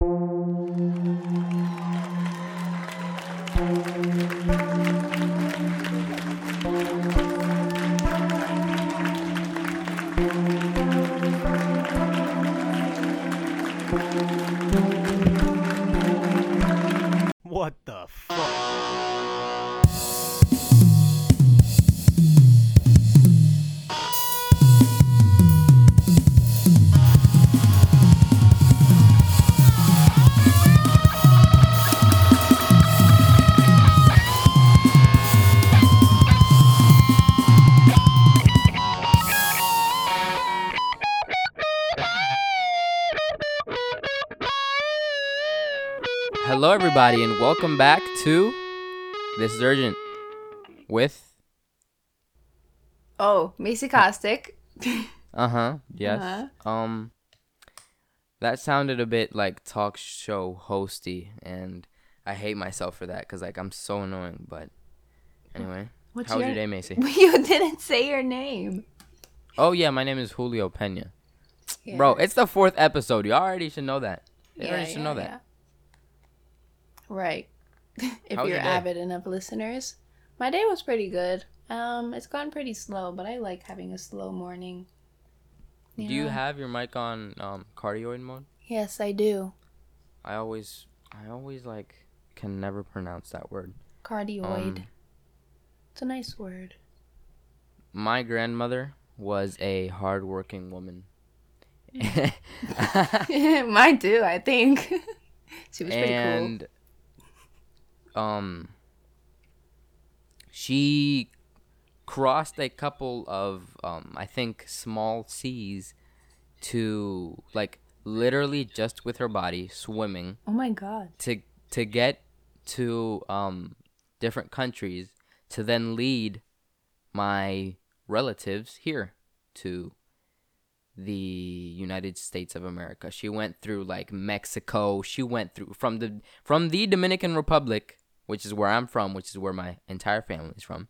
What everybody, and welcome back to This is Urgent with, Oh, Macy Caustic. uh huh, yes. Uh-huh. Um, that sounded a bit like talk show hosty, and I hate myself for that because, like, I'm so annoying. But anyway, What's how was your- your day, Macy? you didn't say your name. Oh, yeah, my name is Julio Pena. Bro, it's the fourth episode. You already should know that. You already should know that. Right. if you're your day? avid enough listeners. My day was pretty good. Um, it's gone pretty slow, but I like having a slow morning. Do you have your mic on um, cardioid mode? Yes, I do. I always, I always like can never pronounce that word. Cardioid. Um, it's a nice word. my grandmother was a hardworking woman. Mine too, I think. she was pretty cool. and um she crossed a couple of um I think small seas to like literally just with her body swimming. Oh my god. to to get to um different countries to then lead my relatives here to the United States of America. She went through like Mexico. She went through from the from the Dominican Republic, which is where I'm from, which is where my entire family is from,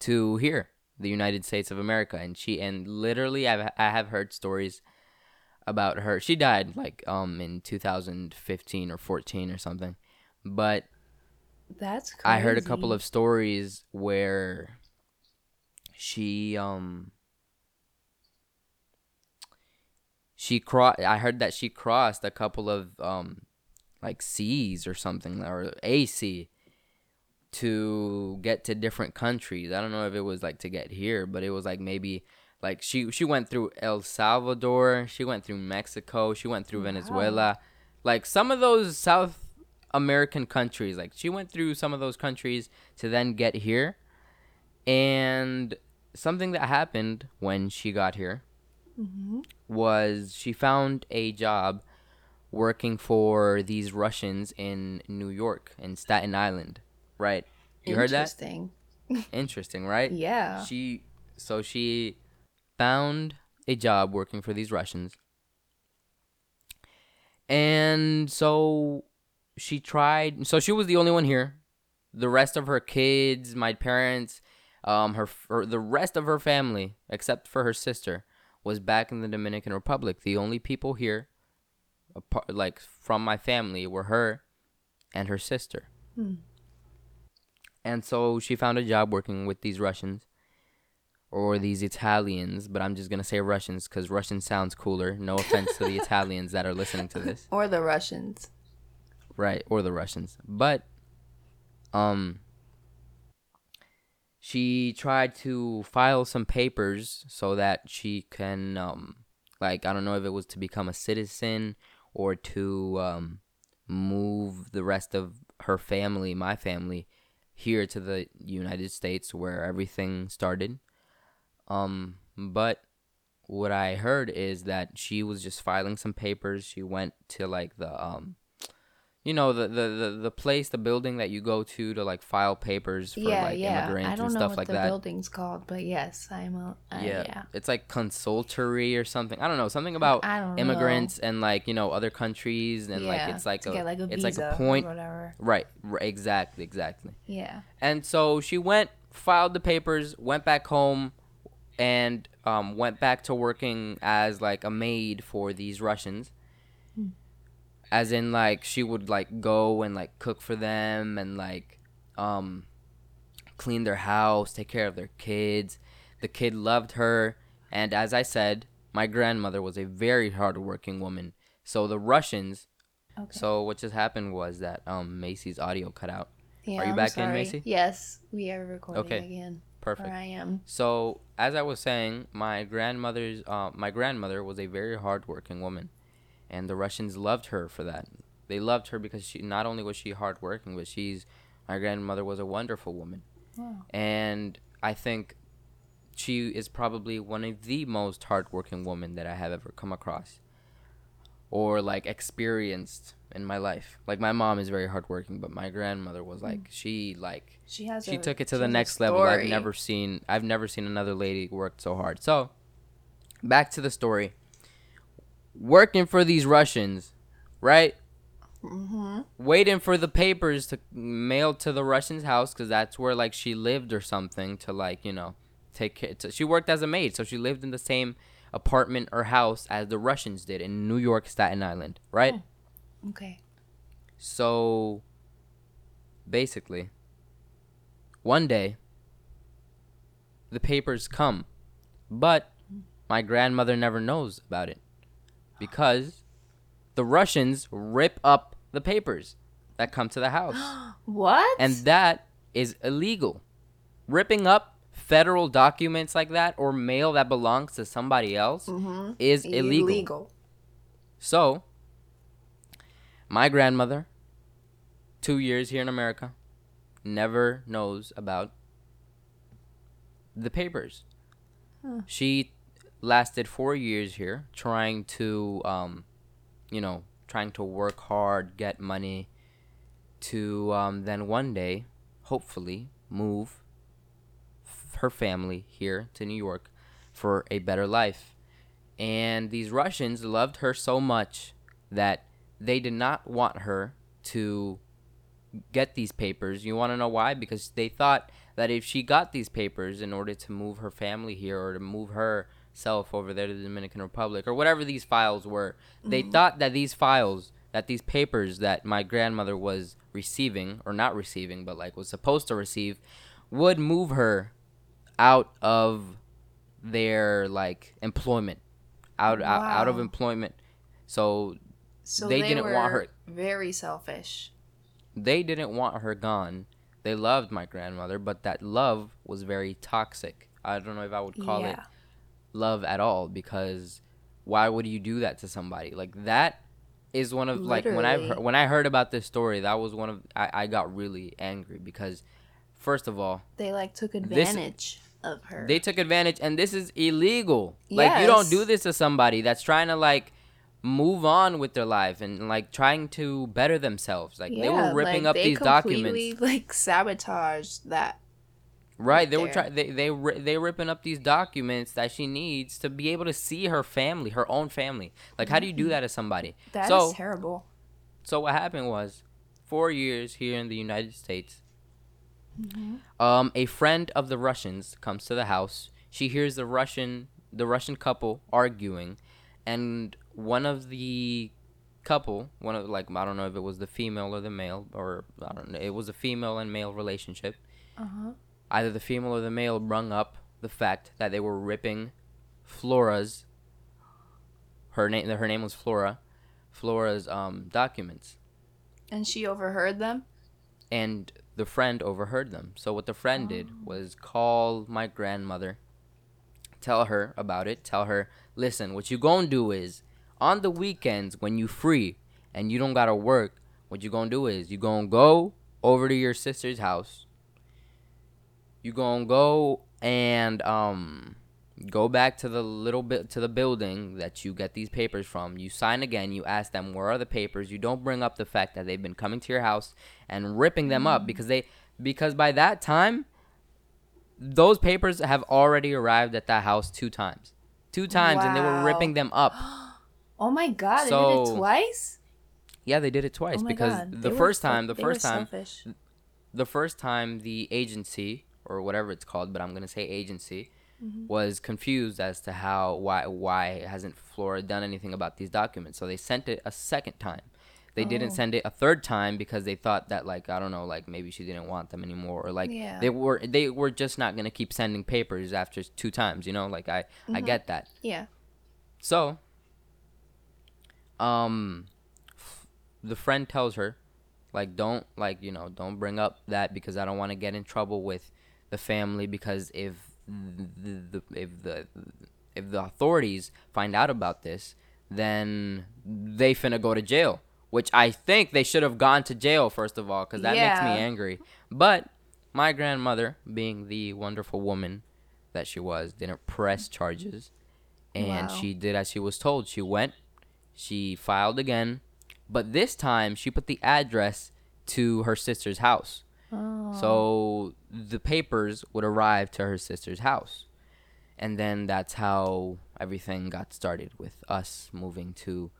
to here, the United States of America. And she and literally I've I have heard stories about her. She died like um in 2015 or 14 or something. But That's crazy. I heard a couple of stories where she um she crossed I heard that she crossed a couple of um like seas or something or AC to get to different countries. I don't know if it was like to get here, but it was like maybe like she she went through El Salvador, she went through Mexico, she went through Venezuela. Like some of those South American countries, like she went through some of those countries to then get here. And something that happened when she got here mm-hmm. was she found a job working for these Russians in New York in Staten Island. Right. You heard that? Interesting. Interesting, right? Yeah. She so she found a job working for these Russians. And so she tried so she was the only one here. The rest of her kids, my parents, um her, her the rest of her family except for her sister was back in the Dominican Republic. The only people here apart, like from my family were her and her sister. And so she found a job working with these Russians or these Italians, but I'm just going to say Russians because Russian sounds cooler. No offense to the Italians that are listening to this. Or the Russians. Right, or the Russians. But um she tried to file some papers so that she can um like I don't know if it was to become a citizen or to um move the rest of her family, my family here to the United States where everything started. Um but what I heard is that she was just filing some papers. She went to like the um you know the, the the the place the building that you go to to like file papers for yeah, like yeah. immigrants I don't and know stuff what like the that building's called, but yes, I'm a uh, yeah. yeah. it's like consultory or something i don't know something about I don't know. immigrants and like you know other countries and like it's like a, like, a it's like a point whatever. right, right exactly exactly Yeah. and so she went filed the papers went back home and um, went back to working as like a maid for these russians as in like she would like go and like cook for them and like um clean their house, take care of their kids. The kid loved her, and as I said, my grandmother was a very hardworking woman. So the Russians. Okay. So what just happened was that um Macy's audio cut out. yeah, are you I'm back in. Macy? Yes, we are recording Okay. again. Perfect. Or I am. So as I was saying, my grandmother's uh, my grandmother was a very hardworking woman, and the Russians loved her for that. They loved her because she not only was she hardworking, but she's my grandmother was a wonderful woman, Wow. and I think she is probably one of the most hardworking women that I have ever come across, or like experienced in my life. Like my mom is very hardworking, but my grandmother was hmm. like she like She has. she a, took it to the next level. I've never seen I've never seen another lady work so hard. So, back to the story. Working for these Russians, right? Mm-hmm. Waiting for the papers to mail to the Russian's house cuz that's where like she lived or something to like, you know, take care to, she worked as a maid, so she lived in the same apartment or house as the Russians did in New York, Staten Island, right? Okay. So basically, one day the papers come, but my grandmother never knows about it because the Russians rip up the papers that come to the house. What? And that is illegal. Ripping up federal documents like that or mail that belongs to somebody else Mhm. is illegal. Illegal. So, my grandmother, two years here in America, never knows about the papers. Huh. She lasted four years here trying to, um, you know, trying to work hard, get money, to um, then one day, hopefully, move f- her family here to New York for a better life. And these Russians loved her so much that they did not want her to get these papers. You want to know why? Because they thought that if she got these papers in order to move her family here or to move herself over there to the Dominican Republic or whatever these files were, they mm-hmm. thought that these files, that these papers that my grandmother was receiving or not receiving, but like was supposed to receive, would move her out of their like employment, out out, out of employment. So So They they, didn't want her- Very selfish. they didn't want her gone. They loved my grandmother, but that love was very toxic. I don't know if I would call it yeah. Love at all because why would you do that to somebody? Like that is one of like when I Literally. when I heard about this story, that was one of I, I got really angry because first of all, They like took This- advantage of her. they took advantage and this is illegal. Like you don't do this to somebody that's trying to like move on with their life and like trying to better themselves. Like they were ripping like, up these documents. Like sabotaged that. Right, they were trying. They they they ripping up these documents that she needs to be able to see her family, her own family. Like, how do you do that to somebody? That is so terrible. so what happened was, four years here in the United States. Mm-hmm. Um, a friend of the Russians comes to the house. She hears the Russian the Russian couple arguing, and one of the couple, one of like I don't know if it was the female or the male, or I don't know, it was a female and male relationship Uh huh. Either the female or the male brung up the fact that they were ripping Flora's her name her name was Flora Flora's um documents And she overheard them. and the friend overheard them. So what the friend did was call my grandmother, tell her about it, tell her, "Listen, what you going to do is on the weekends when you free and you don't got to work, what you going to do is you going to go over to your sister's house. You going to go and um go back to the little bit to the building that you get these papers from. You sign again, you ask them where are the papers. You don't bring up the fact that they've been coming to your house and ripping them up because they because by that time those papers have already arrived at that house two times. Two times and they were ripping them up. Oh my god! they did So, it twice. Yeah, they did it twice oh because god. the They first so- time, the first time selfish. the first time the agency or whatever it's called, but I'm gonna say agency, Mm-hmm. was confused as to how why why hasn't Flora done anything about these documents. So they sent it a second time. they didn't Oh. send it a third time because they thought that like I don't know, like maybe she didn't want them anymore or like Yeah. they were they were just not gonna keep sending papers after two times. You know, like I I Mhm. get that. Yeah. So, um, f- the friend tells her, like, don't like you know, don't bring up that because I don't want to get in trouble with the family because if the, the if the if the authorities find out about this, then they finna go to jail. Which I think they should have gone to jail first of all, because that makes me angry. But my grandmother, being the wonderful woman that she was, didn't press charges and Wow. she did as she was told. She went, she filed again, but this time she put the address to her sister's house. Oh. So the papers would arrive to her sister's house. And then that's how everything got started with us moving to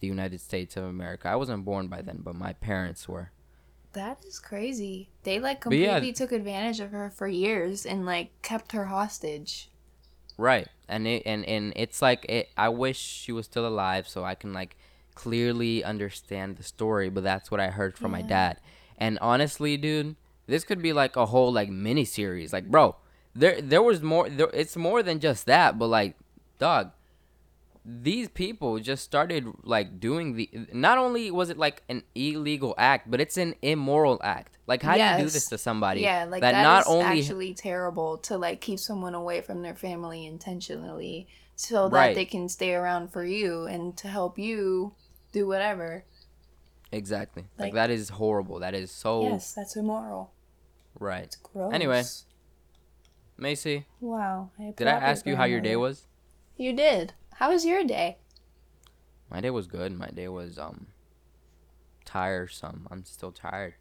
the United States of America. I wasn't born by then, but my parents were. That is crazy. They like But yeah. completely took advantage of her for years and like kept her hostage. Right. And it and, and it's like it, I wish she was still alive so I can like clearly understand the story, but that's what I heard from my dad. And honestly, dude, this could be like a whole like mini series. Like, bro, there there was more there, it's more than just that, but like dog these people just started like doing the not only was it like an illegal act, but it's an immoral act. Like how do you do this to somebody Yeah, like that that not is only actually terrible to like keep someone away from their family intentionally so that Right. they can stay around for you and to help you do whatever. Exactly. Like, Like- that is horrible. That is so Yes, that's immoral. right. It's gross. Anyway. Macy, Wow. I did I ask you how your day was? You did. How was your day? My day was good. My day was um tiresome. I'm still tired.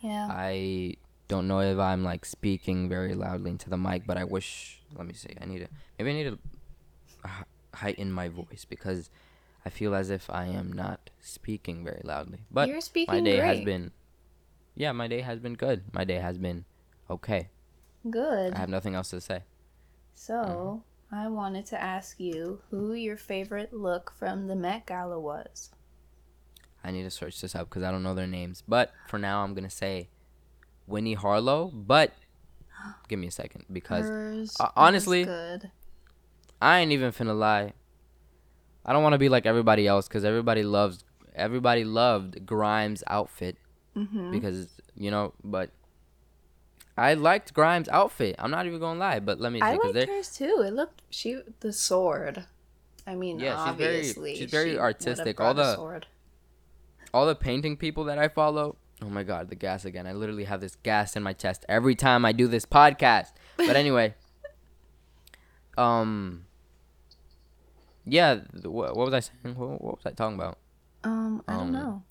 Yeah. I don't know if I'm like speaking very loudly into the mic, but I wish. Let me see. I need to. Maybe I need to heighten my voice because I feel as if I am not speaking very loudly. But You're speaking my day has been. Yeah, my day has been good. My day has been okay. good. I have nothing else to say. So, I wanted to ask you who your favorite look from the Met Gala was. I need to search this up because I don't know their names. But for now, I'm gonna say Winnie Harlow. But give me a second because Hers uh, honestly- good. I ain't even finna lie. I don't want to be like everybody else because everybody loves everybody loved Grimes' outfit Mm-hmm. because you know. But I liked Grimes' outfit. I'm not even gonna lie. But let me see I liked hers too. It looked she the sword. I mean, Yeah, she's very- obviously, she's very she artistic. All the- sword. all the painting people that I follow. Oh my god, the gas again. I literally have this gas in my chest every time I do this podcast. But anyway, um yeah, what, what was I saying? What, what was I talking about? Um, I um, don't know.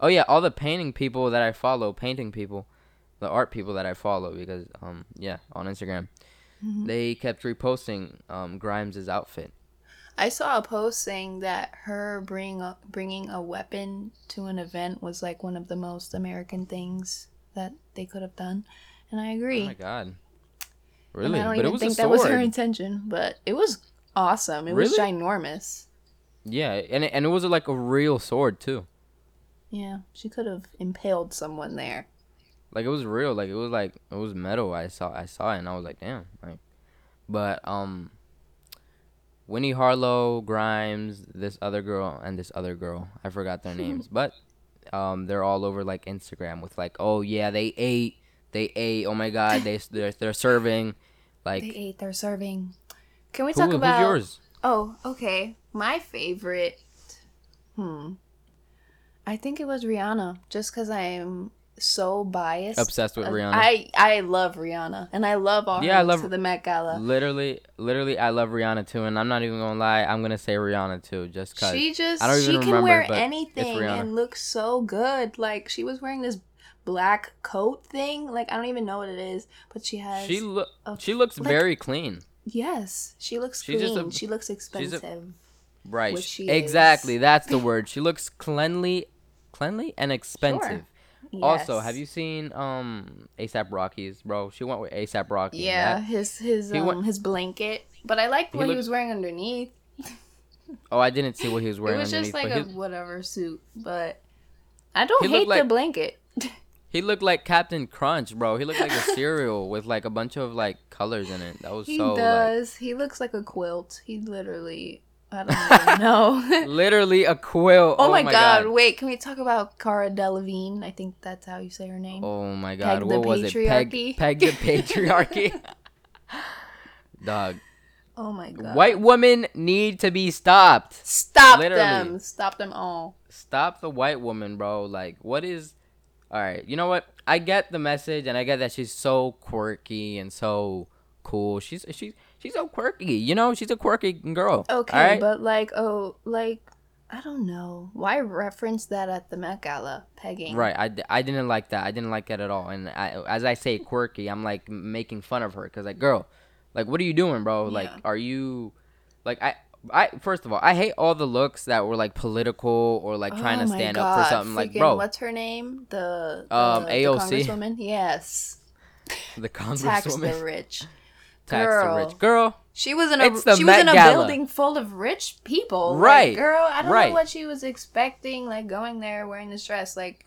Oh yeah, all the painting people that I follow, painting people, the art people that I follow because um yeah, on Instagram. Mhm. They kept reposting um Grimes' outfit. I saw a post saying that her bring a, bringing a weapon to an event was like one of the most American things that they could have done, and I agree. Oh my god. And Really? I don't But even think that was her intention, but it was awesome. It was ginormous. Yeah, and it, and it was like a real sword too. Yeah, she could have impaled someone there. like it was real like it was like it was metal i saw i saw it and i was like damn like but um winnie harlow grimes this other girl and this other girl i forgot their names but um they're all over like instagram with like oh yeah they ate they ate oh my god they they're, they're serving like they ate they're serving. Can we who, talk who's about? yours Oh, okay. My favorite. Hmm. I think it was Rihanna, just because I'm so biased. obsessed with Uh, rihanna I I love Rihanna, and I love all Yeah, I love- to the Met Gala. literally literally i love rihanna too and i'm not even gonna lie i'm gonna say rihanna too just because She just I don't she can remember, wear anything and look so good. Like she was wearing this black coat thing. Like I don't even know what it is, but she has. she look she looks like- very clean yes, she looks She's clean. a- she looks a- expensive. Right. which she exactly. is. That's the word. She looks cleanly, cleanly and expensive. Also, Yes. have you seen um ASAP Rocky's, bro? She went with ASAP Rocky. Yeah, that- his his um went- his blanket. But I liked He what he looked- was wearing underneath. oh, I didn't see what he was wearing. It was just like a he- whatever suit, but I don't He hate the blanket. He looked like Captain Crunch, bro. He looked like a cereal with like a bunch of like colors in it. That was He so like does. he looks like a quilt. He literally. I don't even know. literally a quill. oh, my, oh god. Wait, can we talk about Cara Delevingne? I think that's how you say her name. Oh my god. the what was it? Peg, patriarchy. peg the patriarchy. Dog. Oh my god. White women need to be stopped. Stop Literally. them. Stop them all. Stop the white woman, bro. Like, what is. Alright, you know what? I get the message and I get that she's so quirky and so cool. She's she's she's so quirky, you know? She's a quirky girl. Okay, alright? but like, oh, like, I don't know. Why reference that at the Met Gala? Pegging. Right, I, I didn't like that. I didn't like that at all. And I, as I say quirky, I'm like making fun of her because like, girl, like, what are you doing, bro? Like, Yeah. are you, like, I, I first of all, I hate all the looks that were like political or like trying Oh to stand up for God, something. Like, bro, What's her name? The, the Um, the congresswoman. Yes. the Tax congresswoman, the rich. tax girl. the rich girl. She was in a she was in a Gala. building full of rich people. Like, Right, girl. I don't right. know what she was expecting. Like going there wearing this dress. Like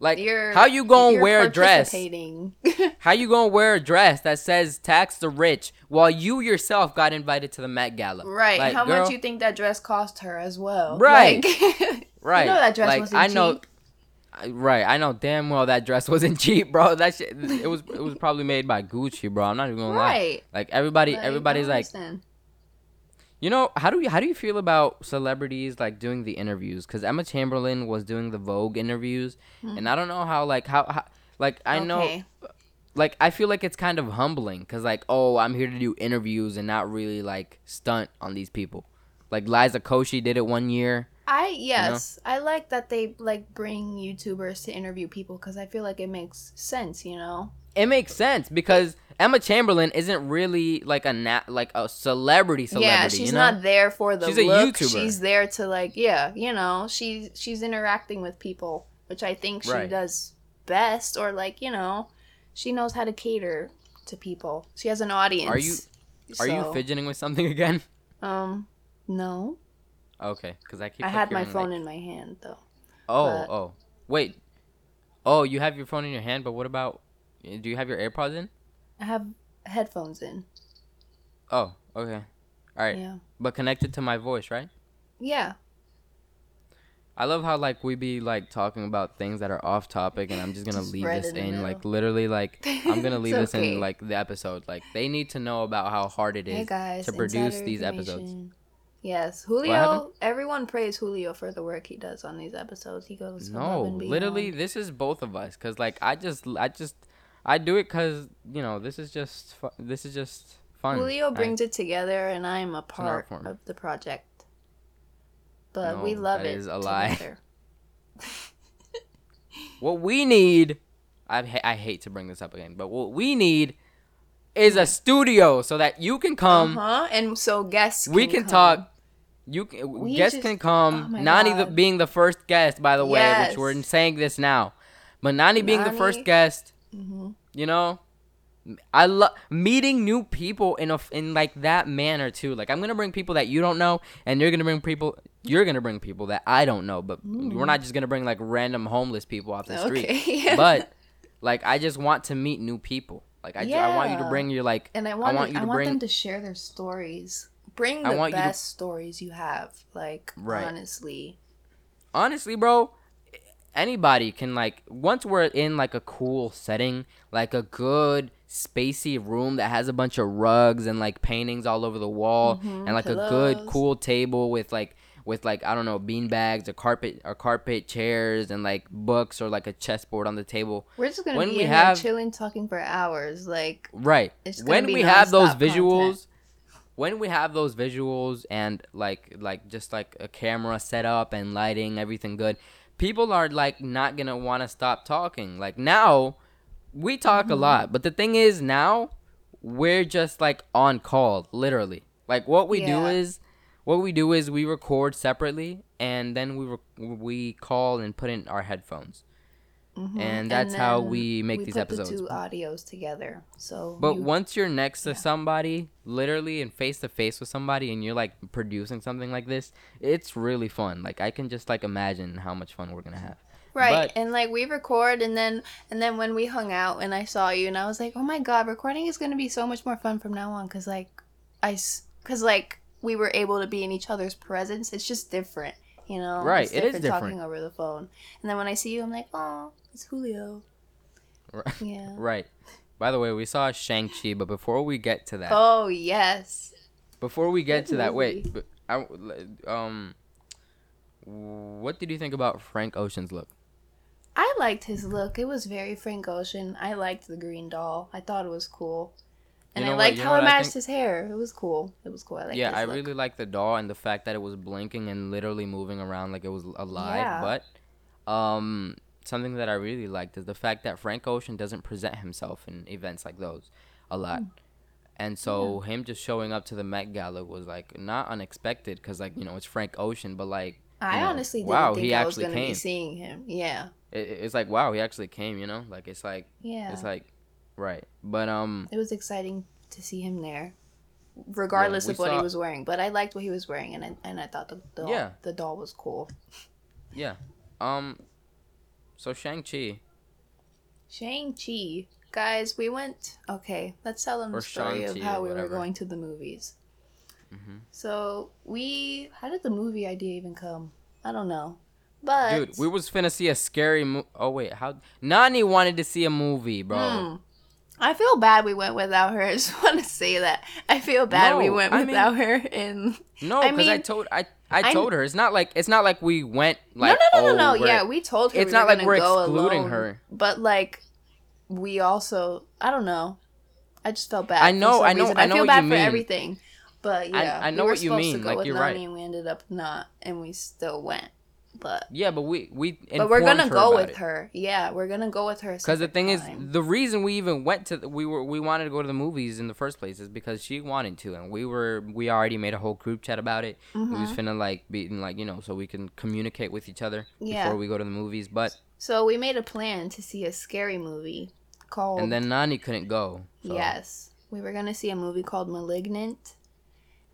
Like, you're how you gonna wear a dress? How you gonna wear a dress that says tax the rich while you yourself got invited to the Met Gala? right. Like, how girl, much you think that dress cost her as well? Right. Like, Right. You know that dress like, wasn't I know, cheap. Right, I know damn well that dress wasn't cheap, bro. That shit, it was it was probably made by Gucci, bro. I'm not even gonna lie. Right. Like everybody, everybody's like, understand. You know, how do you how do you feel about celebrities like doing the interviews? Because Emma Chamberlain was doing the Vogue interviews, and I don't know how like how, how like I know Hmm. Like I feel like it's kind of humbling because like oh I'm here to do interviews and not really like stunt on these people. Like Liza Koshy did it one year. I yes, I like that they like bring YouTubers to interview people because I feel like it makes sense. You know. It makes sense because Emma Chamberlain isn't really like a nat like a celebrity celebrity. yeah, she's you know? not there for the She's a look. YouTuber. She's there to like, yeah, you know, she's she's interacting with people, which I think she Right. does best. Or like, you know, she knows how to cater to people. She has an audience. Are you- Are you fidgeting with something again? Um, no. Okay, because I keep. I like, had my phone like- in my hand though. Oh, but- oh, wait. Oh, you have your phone in your hand, but what about? Do you have your AirPods in? I have headphones in. Oh, okay. All right, Yeah. but connected to my voice, right? Yeah. I love how like we be like talking about things that are off topic, and I'm just gonna Just leave this in middle. Like literally, like I'm gonna leave this okay. in like the episode. Like they need to know about how hard it is Hey guys, to produce these episodes. Yes. Julio. Everyone praise Julio for the work he does on these episodes. He goes No, literally, this is both of us. Cause like I just, I just, I do it cause you know this is just, fu- this is just fun. Julio I- brings it together, and I'm a part of the project. But we love it. is a lie. together. what we need, I ha- I hate to bring this up again, but what we need is a studio so that you can come. uh-huh. And so guests. we can can come. talk. You can, We guests just- can come. oh Nani the, being the first guest, by the way, which we're saying this now, but Nani being the first guest. Mhm. You know, I love meeting new people in a in like that manner too. Like I'm gonna bring people that you don't know, and you're gonna bring people. You're gonna bring people that I don't know, but we're not just gonna bring like random homeless people off the street. Okay. but like I just want to meet new people. Like I, ju- I want you to bring your like and I want, want I you to want bring- them to share their stories. Bring I the want you to- best stories you have. Like Right. honestly. honestly, bro, anybody can like once we're in like a cool setting, like a good spacey room that has a bunch of rugs and like paintings all over the wall Mhm, and like a good cool table with like with like I don't know bean bags or carpet or carpet chairs and like books or like a chessboard on the table. We're just gonna When be we have- chilling, talking for hours. Like Right. When we have those visuals, content. when we have those visuals and like like just like a camera set up and lighting, everything good, people are like not gonna want to stop talking. Like now, we talk Mm-hmm. a lot, but the thing is now, we're just like on call, literally. Like what we do is, what we do is we record separately and then we rec- we call and put in our headphones. Mhm. And that's how we make we these episodes. The two audios together. So But you- once you're next to yeah. somebody, literally and face to face with somebody, and you're like producing something like this, it's really fun. Like I can just like imagine how much fun we're gonna have. Right. But- and like we record and then and then when we hung out and I saw you and I was like, "Oh my god, recording is going to be so much more fun from now on cuz like I cuz like we were able to be in each other's presence. It's just different, you know. Right, It's it is talking over the phone. And then when I see you, I'm like, "Oh, it's Julio." Right. Yeah. Right. By the way, we saw Shang Chi, but before we get to that, Oh, yes. before we get good to that, wait, I, um, what did you think about Frank Ocean's look? I liked his look. It was very Frank Ocean. I liked the green doll. I thought it was cool. And You I know what- liked how it matched his hair. It was cool. It was cool. I liked yeah, I look. really liked the doll and the fact that it was blinking and literally moving around like it was alive. Yeah. But um, something that I really liked is the fact that Frank Ocean doesn't present himself in events like those a lot. And so him just showing up to the Met Gala was like not unexpected because like you know it's Frank Ocean, but like I know, honestly didn't wow, think he I was actually going to be came. seeing him. Yeah. it, it's like wow, he actually came. You know, like it's like Yeah. it's like right. But um, it was exciting to see him there, regardless we of what he was wearing. But I liked what he was wearing, and I, and I thought the doll, Yeah. the doll was cool. yeah, um, so Shang Chi. Shang Chi, guys, we went. Okay, let's tell them Or the story of Shang-Chi how or we were going to the movies. Mhm. So we, how did the movie idea even come? I don't know, but Dude, we was finna see a scary movie. Oh wait, how Nani wanted to see a movie, bro. Hmm. I feel bad we went without her. I just want to say that I feel bad we No, went I mean- without her. And No, because I, mean, told I I I- told her it's not like it's not like we went like no, no, no, oh, no, no. Yeah, we told her it's we not were like we're go excluding alone, her. But like, we also, I don't know. I just felt bad. I for know- I know- reason. I I, know feel what bad you for mean. everything. But yeah, I know we were what you mean, To go like, with you're right. and we ended up not, and we still went. But Yeah, but we we but we're gonna go with it. her. Yeah, we're gonna go with her. Because the thing time. is, the reason we even went to the, we were we wanted to go to the movies in the first place is because she wanted to, and we were we already made a whole group chat about it. We Mm-hmm. was finna like be like you know so we can communicate with each other Yeah. before we go to the movies. But so we made a plan to see a scary movie called. and then Nani couldn't go. So. Yes, we were gonna see a movie called *Malignant*.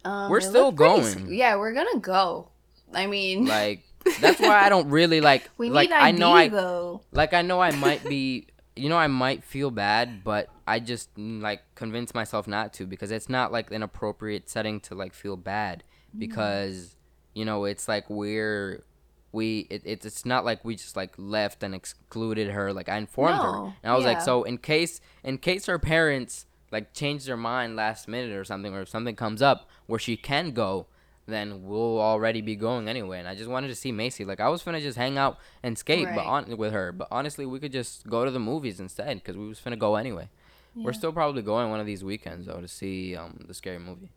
Um, We're still looked pretty going. yeah, we're gonna go. I mean, Like that's why I don't really like we like need I know I though. like I know I might be you know I might feel bad, but I just mm, like convince myself not to because it's not like an appropriate setting to like feel bad Mm. because you know it's like we're we it, it's it's not like we just like left and excluded her like I informed her and I was like yeah. so in case in case her parents like change their mind last minute or something or if something comes up where she can go then we'll already be going anyway. And I just wanted to see Macy. Like I was finna just hang out and skate but on with her. But honestly we could just go to the movies instead because we was finna go anyway. We're still probably going one of these weekends though to see um the scary movie.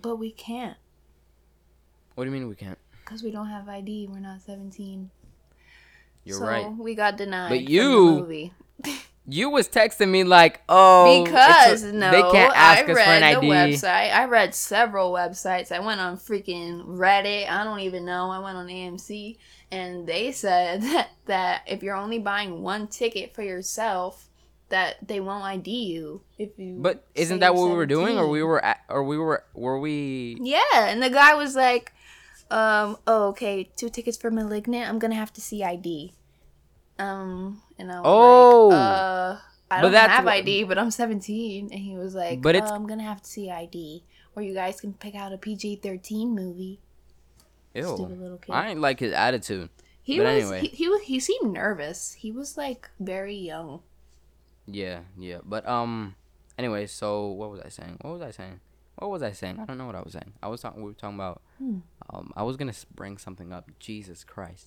But we can't. What do you mean we can't? Because we don't have ID. We're not 17. you're so right. We got denied. But you- the movie. you was texting me like oh because a- no, they can't ask I us read for an the ID website. I read several websites. I went on freaking Reddit. I don't even know. I went on AMC, and they said that, that if you're only buying one ticket for yourself, that they won't ID you if you. but isn't that what we were doing or we were at, or we were were we Yeah, and the guy was like, um, oh, okay, two tickets for Malignant. I'm gonna have to see ID. Um, and I was Oh. like, uh, I But don't have ID, but I'm 17. And he was like, But it's- I'm gonna have to see ID, or you guys can pick out a PG-13 movie. Ew. Stupid little kid. I ain't like his attitude he but was anyway. he, he was he seemed nervous. He was like very young. Yeah, yeah. But um anyway, so what was I saying? What was I saying? What was I saying? I don't know what I was saying. I was talking we were talking about Hmm. um I was going to bring something up. Jesus Christ.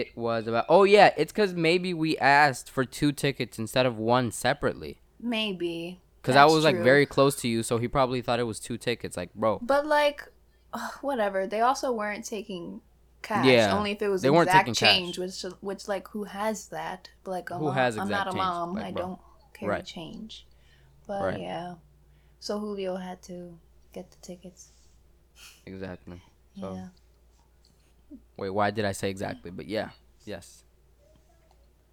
It was about Oh yeah, it's cuz maybe we asked for two tickets instead of one separately. Maybe. Cuz I was like very close to you, so he probably thought it was two tickets like, bro. But like, ugh, whatever. They also weren't taking cash. Yeah, Only if it was they weren't exact taking cash. change, which which like who has that? But, like a Who mom, has I'm not a mom. Like, I don't carry Right. change. But Right. yeah. So Julio had to get the tickets. Exactly. So Yeah. Wait, why did I say exactly? But yeah. Yes.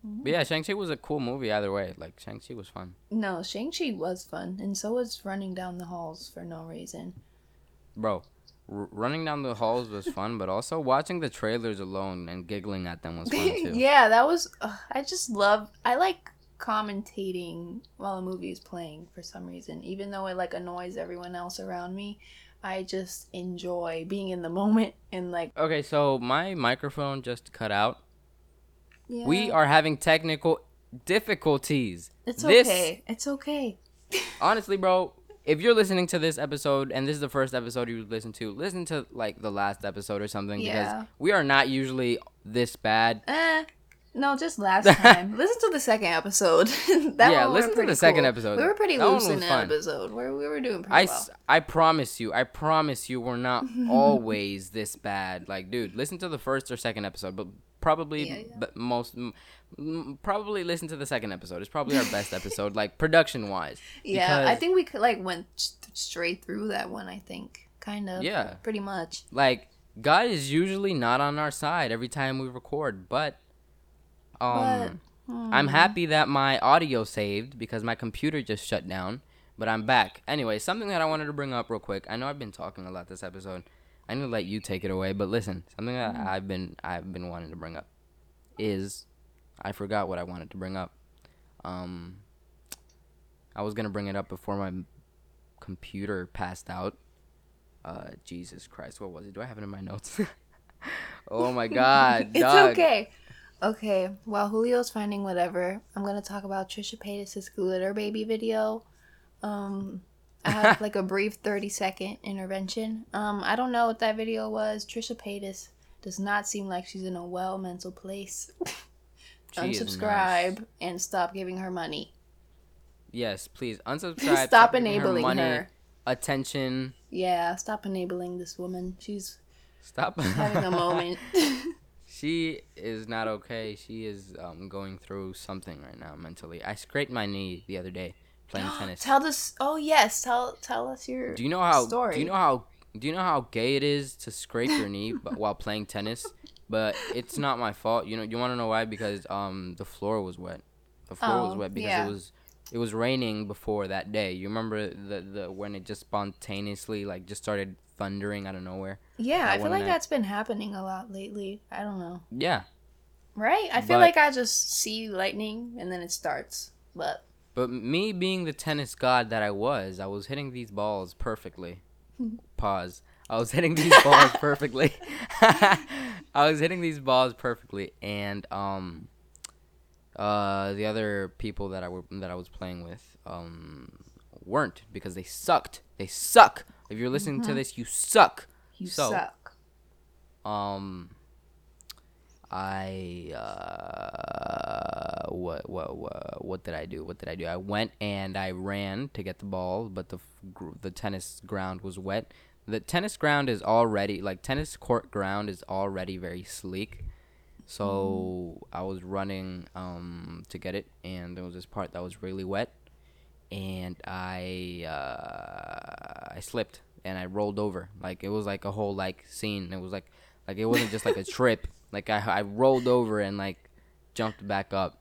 But yeah, Shang-Chi was a cool movie either way. Like Shang-Chi was fun. No, Shang Chi was fun, and so was running down the halls for no reason. bro r- running down the halls was fun, but also watching the trailers alone and giggling at them was fun too. yeah, that was. ugh, I just love. I like commentating while a movie is playing for some reason, even though it like annoys everyone else around me. I just enjoy being in the moment and like. Okay, so my microphone just cut out. Yeah, We are having technical difficulties. It's this- okay. It's okay. Honestly, bro, if you're listening to this episode and this is the first episode you listen to, listen to like the last episode or something Yeah. because we are not usually this bad. Eh. No, just last time. listen to the second episode. that Yeah, we listen to the second episode. We were pretty That loose in that fun. episode. We we were doing pretty I, well. I promise you, I promise you, we're not always this bad. Like, dude, listen to the first or second episode, but probably Yeah, yeah. but most m- probably listen to the second episode. It's probably our best episode, like production wise. Yeah, I think we could like went st- straight through that one. I think kind of. Yeah. pretty much. Like, God is usually not on our side every time we record, but um. Hmm. I'm happy that my audio saved because my computer just shut down, but I'm back. Anyway, something that I wanted to bring up real quick. I know I've been talking a lot this episode. I need to let you take it away, but listen, something that Mm. I've been I've been wanting to bring up is I forgot what I wanted to bring up. Um I was going to bring it up before my computer passed out. Uh Jesus Christ, what was it? Do I have it in my notes? oh my god, it's okay. Okay, while Julio's finding whatever, I'm gonna talk about Trisha Paytas' glitter baby video. Um, I have like a brief 30 second intervention. Um, I don't know what that video was. Trisha Paytas does not seem like she's in a well mental place. Unsubscribe and stop giving her money. Yes, please unsubscribe. stop giving enabling money, her. Attention. Yeah, stop enabling this woman. She's Stop having a moment. She is not okay. She is um, going through something right now mentally. I scraped my knee the other day playing tennis. tell this. Oh yes, tell tell us your. do you know how? story. Do you know how? Do you know how gay it is to scrape your knee but while playing tennis? But it's not my fault. You know. You want to know why? Because um the floor was wet. The floor was Oh, wet because yeah. it was it was raining before that day. You remember the the when it just spontaneously like just started thundering out of nowhere. Yeah, I feel like night. that's been happening a lot lately. I don't know. Yeah. Right? I feel But- like I just see lightning and then it starts. But But me being the tennis god that I was, I was hitting these balls perfectly. Pause. I was hitting these balls perfectly. I was hitting these balls perfectly, and um, uh, the other people that I were that I was playing with um weren't because they sucked. They suck. If you're listening to this, you suck. you So- suck. Um, I uh, what what what what did I do? What did I do? I went and I ran to get the ball, but the the tennis ground was wet. The tennis ground is already like tennis court ground is already very sleek. So I was running um to get it, and there was this part that was really wet, and I uh, I slipped and I rolled over. Like it was like a whole like scene. It was like like it wasn't just like a trip. Like I I rolled over and like jumped back up,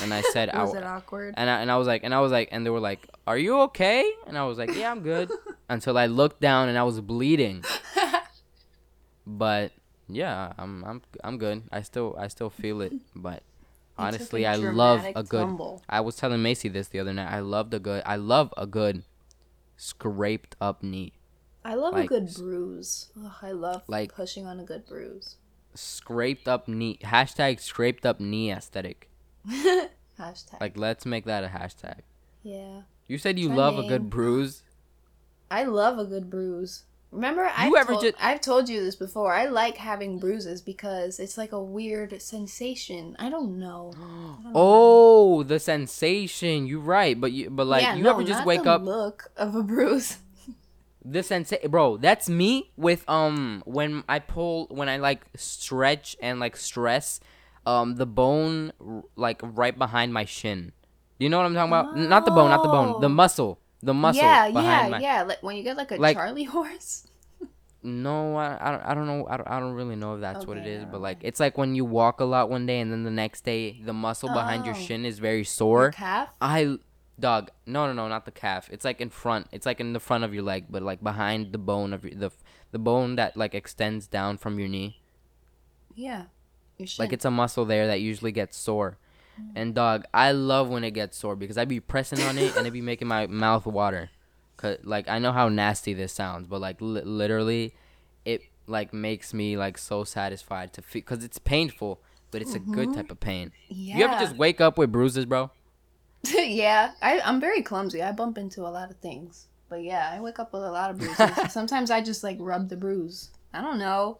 and I said I Was it awkward? and I, and I was like and I was like and they were like, "Are you okay?" And I was like, "Yeah, I'm good." Until I looked down and I was bleeding. But yeah, I'm I'm I'm good. I still I still feel it, but honestly, I love a good. Tumble. I was telling Macy this the other night. I love the good. I love a good scraped up knee. I love like, a good bruise. Ugh, I love like- pushing on a good bruise. Scraped up knee. Hashtag scraped up knee aesthetic. Hashtag. Like let's make that a hashtag. yeah. You said you love a good bruise. I love a good bruise. Remember, I've, ever told, ju- I've told you this before. I like having bruises because it's like a weird sensation. I don't know. I don't know. Oh, the sensation. You're right, but you but like Yeah, you no, ever just wake the up look of a bruise. the sensation, bro. That's me with um when I pull when I like stretch and like stress um the bone r- like right behind my shin. You know what I'm talking about? N- Not the bone, not the bone. The Oh. muscle. The muscle yeah, yeah, my yeah. Like when you get like a Like- Charlie horse. No, I, I, don't, I don't know. I don't, I don't really know if that's what it is, but like it's like when you walk a lot one day and then the next day the muscle behind your Oh. shin is very sore. calf. I dog. No, no, no, not the calf. It's like in front. It's like in the front of your leg, but like behind the bone of your, the the bone that like extends down from your knee. Yeah. Your Like it's a muscle there that usually gets sore. And dog, I love when it gets sore because I be pressing on it and it be making my mouth water. Cause like I know how nasty this sounds, but like li- literally, it like makes me like so satisfied to feel because it's painful, but it's a good type of pain. yeah. You ever just wake up with bruises, bro? yeah, I, I'm very clumsy. I bump into a lot of things. But yeah, I wake up with a lot of bruises. Sometimes I just like rub the bruise. I don't know.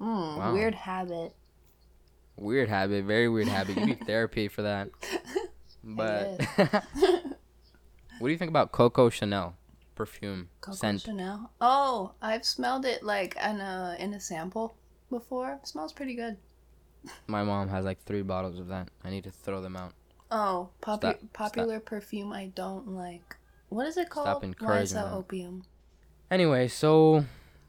Mm, Wow. Weird habit. Weird habit, very weird habit. You need therapy for that. But what do you think about Coco Chanel perfume Coco scent? Chanel. Oh, I've smelled it like in a in a sample before. It smells pretty good. My mom has like three bottles of that. I need to throw them out. Oh, popu- Stop- popular perfume I don't like. What is it called? Stop Why is encouraging that that. opium? Anyway, so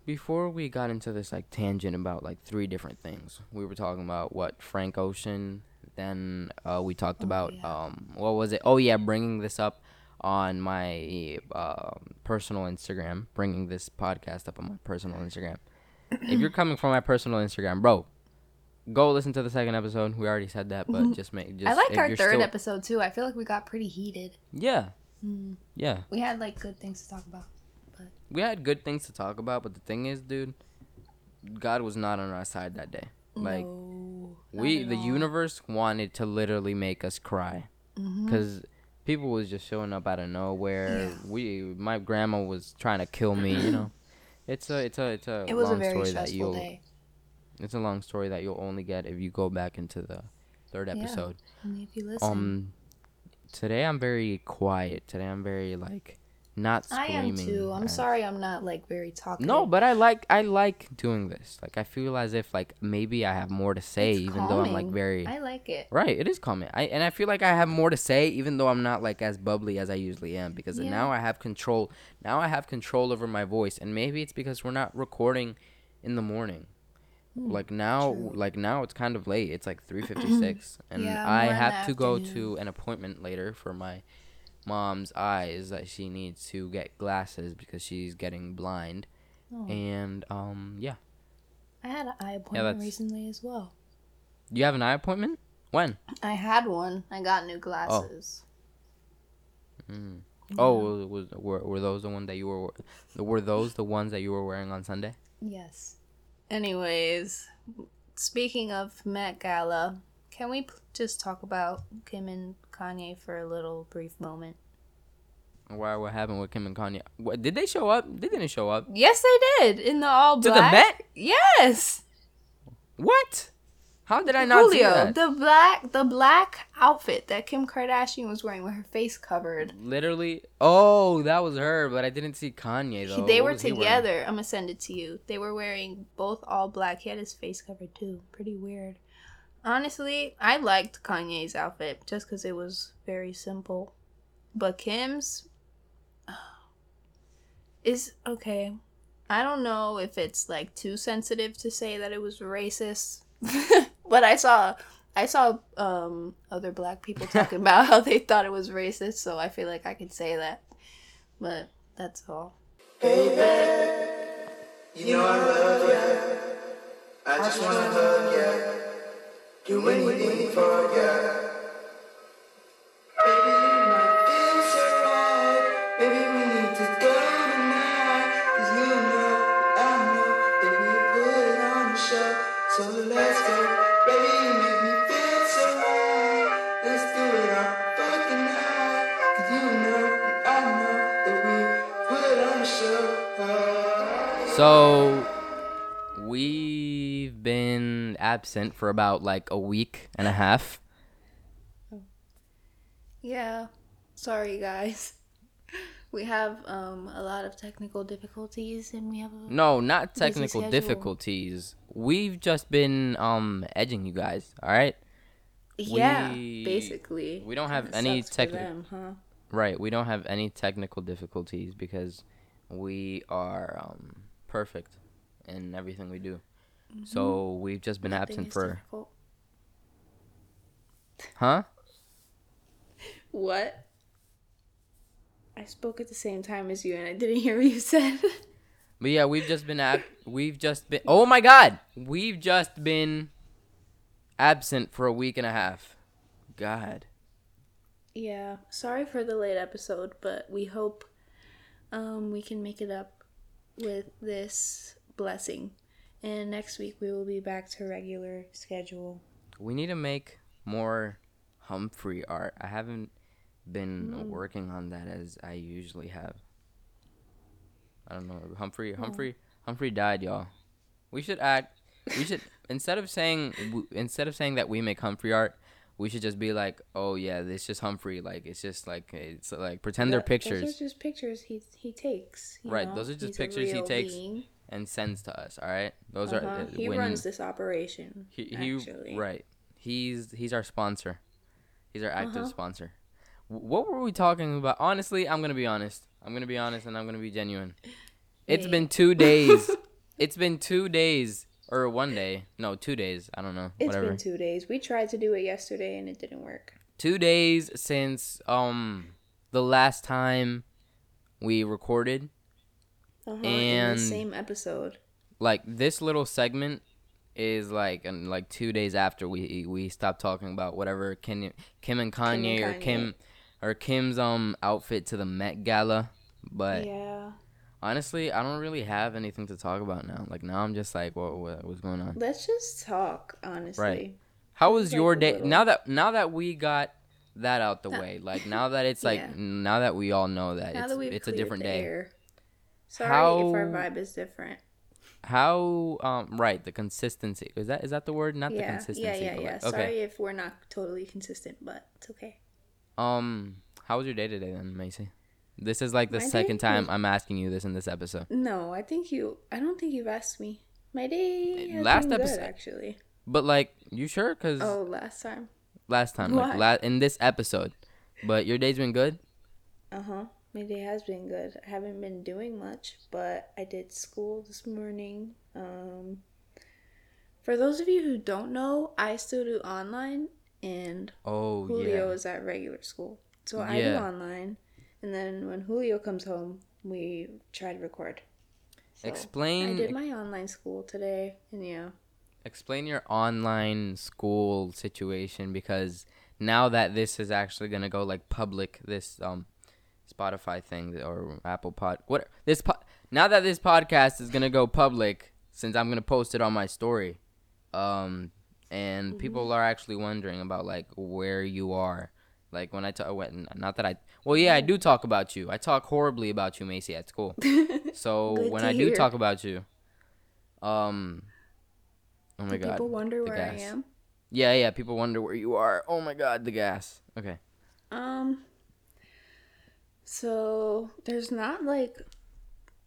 before we got into this like tangent about like three different things, we were talking about what Frank Ocean. Then uh, we talked Oh, about yeah. um, what was it? Oh yeah, bringing this up on my um personal Instagram. Bringing this podcast up on my personal Instagram. if you're coming from my personal Instagram, bro, go listen to the second episode. We already said that, but just make just. I like our third still- episode too. I feel like we got pretty heated. Yeah, Mm. yeah. We had like good things to talk about. We had good things to talk about, but the thing is, dude, God was not on our side that day. Like No, we, the all. universe wanted to literally make us cry because people was just showing up out of nowhere. Yeah. We, my grandma was trying to kill me. You know, it's a, it's a, it's a It was a long very story that stressful you'll, day. it's a long story that you'll only get if you go back into the third Yeah. episode. And if you listen, Um, today I'm very quiet. Today I'm very like not screaming. I am too. I'm and- sorry, I'm not like very talkative. No, but I like I like doing this. Like I feel as if like maybe I have more to say, It's even though I'm like very I like it. right. It is calming. I and I feel like I have more to say, even though I'm not like as bubbly as I usually am, because Yeah. now I have control. Now I have control over my voice, and maybe it's because we're not recording in the morning. Hmm, like now, true. like now it's kind of late. It's like three fifty six, and Yeah, I more in the have to go to an appointment later for my mom's eyes that she needs to get glasses because she's getting blind. Oh. And um, yeah. I had an eye appointment that's- recently as well. You have an eye appointment? When? I had one. I got new glasses. Mm. Oh, was, were were those the one that you were? Were those the ones that you were wearing on Sunday? Yes. Anyways, speaking of Met Gala, can we p- just talk about Kim and Kanye for a little brief moment? Why? What happened with Kim and Kanye? What, did they show up? They didn't show up. Yes, they did in the all black. To the. Met? Yes. What? How did I not see Julio, that? the black the black outfit that Kim Kardashian was wearing with her face covered. Literally. Oh, that was her, but I didn't see Kanye He- though. they What were was he wearing? together. I'm gonna send it to you. They were wearing both all black. He had his face covered too. Pretty weird. Honestly, I liked Kanye's outfit just because it was very simple. But Kim's is okay. I don't know if it's like too sensitive to say that it was racist, but I saw I saw um other black people talking about how they thought it was racist, so I feel like I can say that. But that's all. You know I love ya. I just wanna hug ya. Do anything for ya. Baby, you might feel so right. Baby, we need to go tonight. 'Cause you know, I know that we put it on the show. So let's go. Baby, you make me feel so right. Let's do it all fucking night. 'Cause you know, I know that we put on the show. So absent for about like a week and a half. Yeah. Sorry, guys. We have um a lot of technical difficulties, and we have a No, not technical difficulties. We've just been um edging you guys. All right. yeah, we- basically. we don't have any sucks for techni- them, huh? Right. We don't have any technical difficulties because we are um perfect in everything we do. So we've just been Mm-hmm. Nothing absent for difficult. huh? What? I spoke at the same time as you, and I didn't hear what you said. But yeah, we've just been ab- we've just been Oh my god. We've just been absent for a week and a half. God. Yeah, sorry for the late episode, but we hope um, we can make it up with this blessing. And next week we will be back to regular schedule. We need to make more Humphrey art. I haven't been Mm. working on that as I usually have. I don't know. Humphrey Humphrey Humphrey died, y'all. We should act we should instead of saying instead of saying that we make Humphrey art, we should just be like, "Oh yeah, it's just Humphrey." Like it's just like it's like pretend they're pictures Those are just pictures he he takes. you Right, know? those are just He's pictures he takes. being. And sends to us. All right, those Uh-huh. are uh, he runs this operation. He, he actually. right. He's he's our sponsor. He's our active Uh-huh. sponsor. W- What were we talking about? Honestly, I'm gonna be honest. I'm gonna be honest, and I'm gonna be genuine. It's been two days. it's been two days or one day. No, two days. I don't know. It's Whatever. been two days. We tried to do it yesterday and it didn't work. two days since um the last time we recorded. Uh-huh, in And- the same episode. Like this little segment is like and like two days after we we stopped talking about whatever Kim Kim and Kanye, or Kanye. Kim or Kim's um outfit to the Met Gala. But yeah. honestly, I don't really have anything to talk about now. Like now, I'm just like, what, what what's going on? Let's just talk, honestly. Right. How was like your day? Now that now that we got that out the way, like now that it's like Yeah. now that we all know that Now it's that we've it's a different day. air. Sorry How- if our vibe is different. How um right the consistency is that is that the word? Not the consistency. yeah, yeah, yeah. like- Sorry if we're not totally consistent, but it's okay. Um, how was your day today then, Macy? This is like the My day second time I'm asking you this in this episode. No, I think you. I don't think you've asked me. My day has Last episode- good, actually. But like, you sure? Cause Oh, last time. last time, like la- in this episode. But your day's been good. Uh huh. My day has been good. I haven't been doing much, but I did school this morning. Um, for those of you who don't know, I still do online, and Oh Julio yeah. is at regular school. So I do online, and then when Julio comes home, we try to record. So I did my online school today, and yeah. explain your online school situation because now that this is actually gonna go like public, this um Spotify thing or Apple Pod, what this po- now that this podcast is gonna go public, since I'm gonna post it on my story, um, and people are actually wondering about like where you are. Like when I talk, not that I, well, yeah, I do talk about you. I talk horribly about you, Macy, at school. So when I do talk about you, um, oh my Do god, people wonder where I am? yeah, yeah. People wonder where you are. Oh my god, the gas. Okay. Um. So there's not like,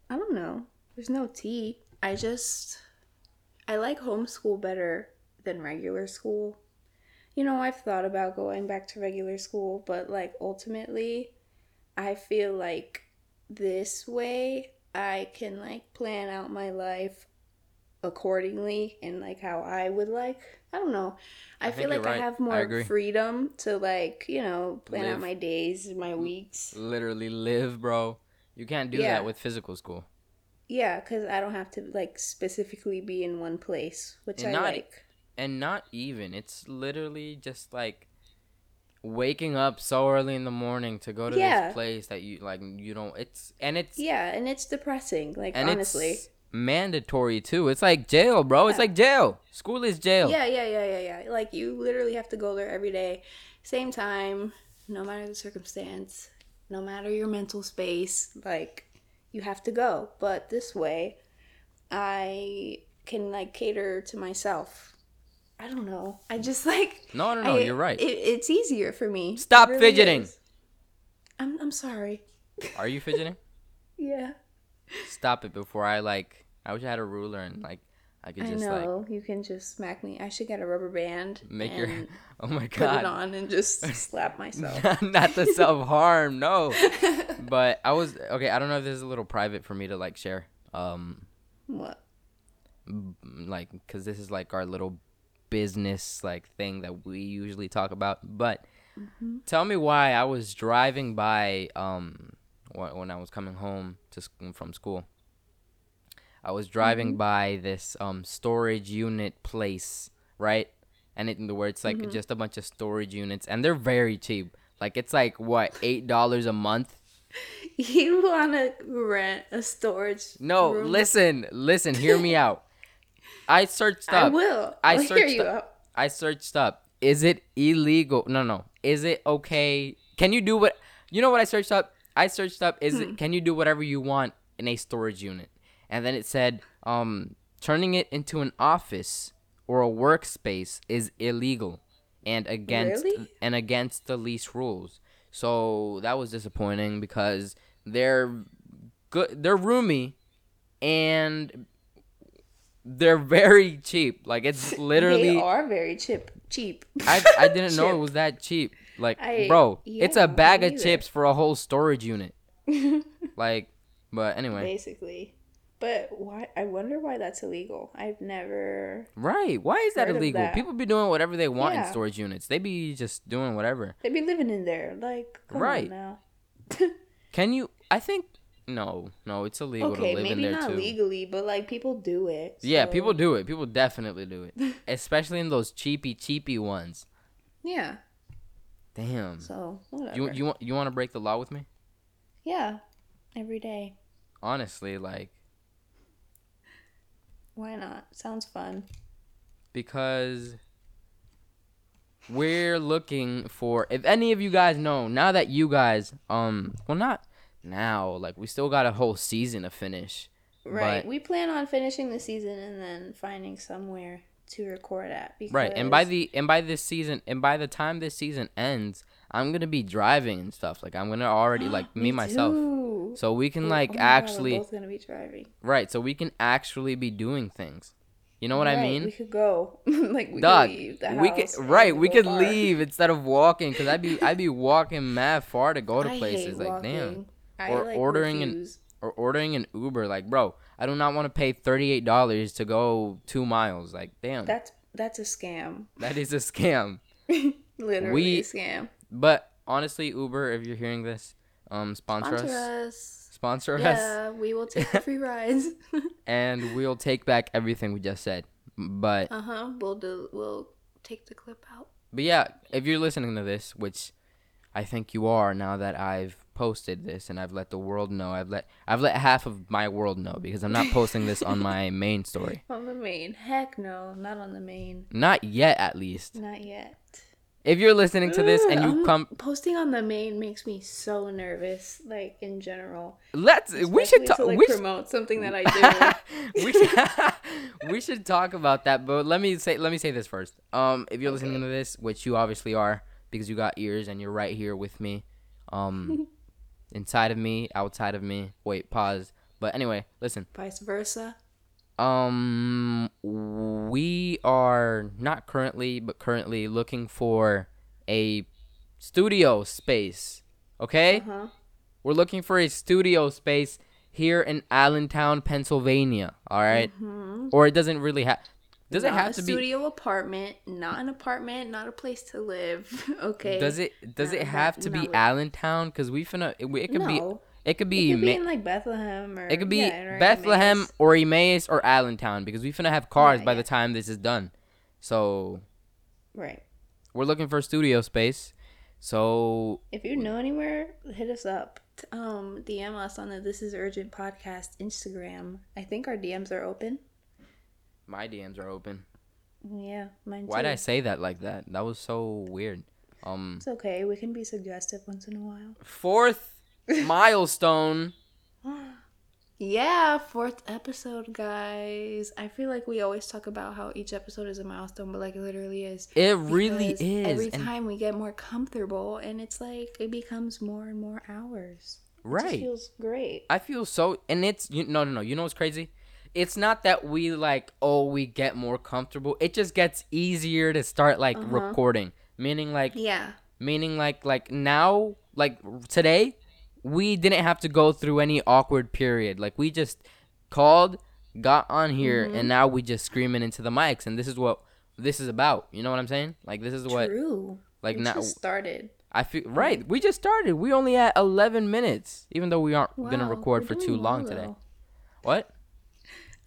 I don't know. There's no tea. I just, I like homeschool better than regular school. You know, I've thought about going back to regular school, but like ultimately, I feel like this way I can like plan out my life accordingly and like how I would like. I don't know. I, I feel like you're I have more agree. freedom to like, you know, plan Live. out my days, my weeks. Literally live, bro. You can't do Yeah. that with physical school. Yeah, cuz I don't have to like specifically be in one place, which And I not- like. And not even. It's literally just like waking up so early in the morning to go to Yeah. this place that you like you don't it's and it's Yeah, and it's depressing, like honestly. it's mandatory too. It's like jail, bro. It's like jail. School is jail. Yeah, yeah, yeah, yeah, yeah. Like you literally have to go there every day, same time, no matter the circumstance, no matter your mental space, like you have to go. But this way, I can like cater to myself. I don't know. I just like No, no, no, I- you're right. It, it's easier for me. Stop really fidgeting. is. I'm I'm sorry. Are you fidgeting? Yeah. Stop it before I like I wish I had a ruler and like I could I just like know. you can just smack me. I should get a rubber band. make your Oh my put it god. on and just slap myself. Not the self harm, no. But I was okay, I don't know if this is a little private for me to like share. Um what? like because this is like our little business like thing that we usually talk about but tell me why i was driving by um when i was coming home to from school I was driving by this um storage unit place, right? And it, where it's like just a bunch of storage units, and they're very cheap. Like it's like what eight dollars a month. You want to rent a storage? No, room? listen, listen, hear me out. I searched up. I will. I I'll hear searched you up- out. I searched up. Is it illegal? No, no. Is it okay? Can you do what? You know what I searched up? I searched up. Is Hmm. it? Can you do whatever you want in a storage unit? And then it said, um, turning it into an office or a workspace is illegal and against Really? and against the lease rules. So that was disappointing because they're good. They're roomy, and they're very cheap. Like it's literally. They are very cheap. Cheap. I I didn't know it was that cheap. Like, I- bro, it's a bag of chips for a whole storage unit. like, but anyway, Basically. But why? I wonder why that's illegal. I've never. right? Why is that illegal? that. People be doing whatever they want in storage units. They be just doing whatever. They be living in there. Like, Right. now. Can you? I think no, no, it's illegal Okay, to live in there too. Maybe not legally, but like people do it. Yeah, people do it. People definitely do it, especially in those cheapy, cheapy ones. Yeah. Damn. So whatever. You you want you want to break the law with me? Yeah. Every day. Honestly, like Why not? Sounds fun. because we're looking for if any of you guys know now that you guys um well not now like we still got a whole season to finish Right. We plan on finishing the season and then finding somewhere to record at. Because right and by the and by this season and by the time this season ends i'm gonna be driving and stuff like i'm gonna already like me, myself too. so we can Oh like God, we're actually both gonna be driving. right so we can actually be doing things you know what i Right, mean We could go. like we Dog, could leave the we could house right. We could far. leave instead of walking, cause I'd be I'd be walking mad far to go to I places. Like damn. I, Or like, ordering an- or ordering an Uber. Like bro, I do not want to pay thirty eight dollars to go two miles. Like damn, That's that's a scam. that is a scam. Literally We- a scam. But honestly, Uber, if you're hearing this, um, sponsor, Sponsor us, us. sponsor us, Yeah, we will take free rides. and we'll take back everything we just said. But uh huh. We'll do. We'll take the clip out. But yeah, if you're listening to this, which I think you are now that I've posted this and I've let the world know, I've let I've let half of my world know because I'm not posting this on my main story. On the main. Heck no, not on the main. Not yet at least. Not yet. If you're listening to this and you come posting on the main makes me so nervous, like in general. let's we should talk to, like, we, should, promote something that I do. we should we should talk about that, but let me say let me say this first. Um if you're listening to this, which you obviously are because you got ears and you're right here with me. Um inside of me, outside of me. Wait, pause. But anyway, listen. Vice versa. Um, we are not currently, but currently looking for a studio space. Okay, Uh huh. we're looking for a studio space here in Allentown, Pennsylvania. All right? or it doesn't really have. Does it Mm-hmm. Have a to be? studio apartment? Not an apartment. Not a place to live. okay. Does it? Does Not it have to be not Allentown? Cause we finna. It, it could be. It could It be. could be Ma- in like Bethlehem or It could be yeah, or Bethlehem Emmaus. or Emmaus or Allentown because we finna have cars Yeah, by yeah. the time this is done. So Right. we're looking for studio space. So If you know anywhere, hit us up. Um, DM us on the This Is Urgent podcast Instagram. I think our DMs are open. My DMs are open. Yeah, mine Why'd too. I say that like that? That was so weird. Um, It's okay. We can be suggestive once in a while. fourth milestone. Yeah, fourth episode, guys. I feel like we always talk about how each episode is a milestone, but like it literally is. It really is. Every and- time we get more comfortable, and it's like it becomes more and more hours. It just right. feels great. I feel so, and it's you. No, no, no. You know what's crazy? It's not that we like. Oh, we get more comfortable. It just gets easier to start like Uh-huh. recording. Meaning like Yeah. meaning like like now like today we didn't have to go through any awkward period like we just called got on here Mm-hmm. and now we just screaming into the mics and this is what this is about you know what i'm saying like this is what True. like We now just started. i feel right we just started we only at 11 minutes even though we aren't gonna record for too long well, today what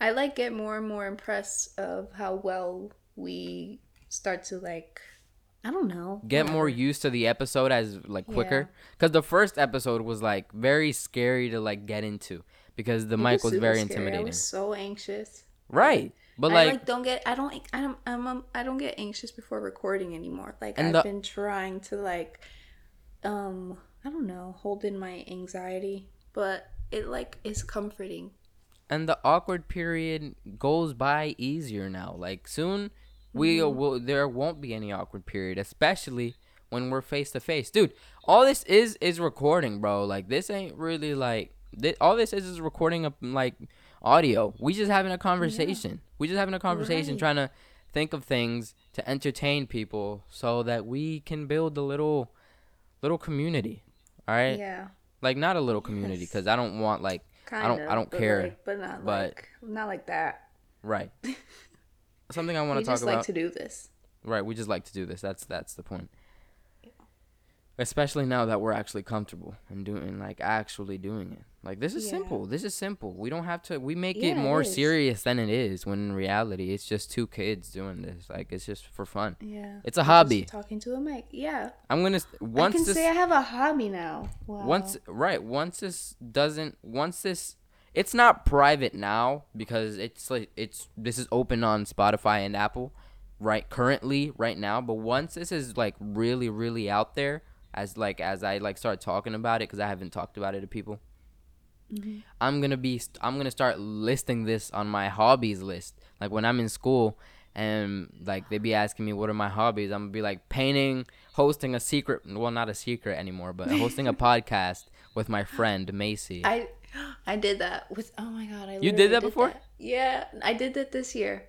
I like get more and more impressed of how well we start to like. I don't know. get more used to the episode as like quicker because the first episode was like very scary to like get into because the It mic was super very scary. intimidating I was so anxious. right but I like, like don't get. I don't. I don't. I'm, um, I don't get anxious before recording anymore. Like I've the- been trying to like, um, I don't know, hold in my anxiety, but it like is comforting. And the awkward period goes by easier now. Like soon we Mm-hmm. will there won't be any awkward period especially when we're face to face dude all this is is recording bro. Like this ain't really like thi- all this is is recording of like audio. We just having a conversation. We just having a conversation Right. trying to think of things to entertain people so that we can build a little little community. All right? Yeah, like not a little community Yes. because i don't want like kind i don't of. i don't but, care like, but not but- like not like that. Right. Something I want to talk about. We just like to do this. right, we just like to do this. That's that's the point. Especially now that we're actually comfortable and doing like actually doing it. Like this is Yeah. simple. This is simple. We don't have to we make Yeah, it it more is. serious than it is when in reality it's just two kids doing this. Like it's just for fun. Yeah, It's a Just hobby. talking to a mic. Yeah, I'm going to I can this say I have a hobby now. Wow. once right once this doesn't once this it's not private now because it's like it's this is open on spotify and apple right currently right now but once this is like really really out there as like as i like start talking about it because i haven't talked about it to people mm-hmm. i'm gonna be st- i'm gonna start listing this on my hobbies list like when i'm in school and like they be asking me what are my hobbies i'm gonna be like painting hosting a secret well not a secret anymore but hosting a podcast with my friend macy I I did that with oh my god I You did that before? Yeah, I did that this year.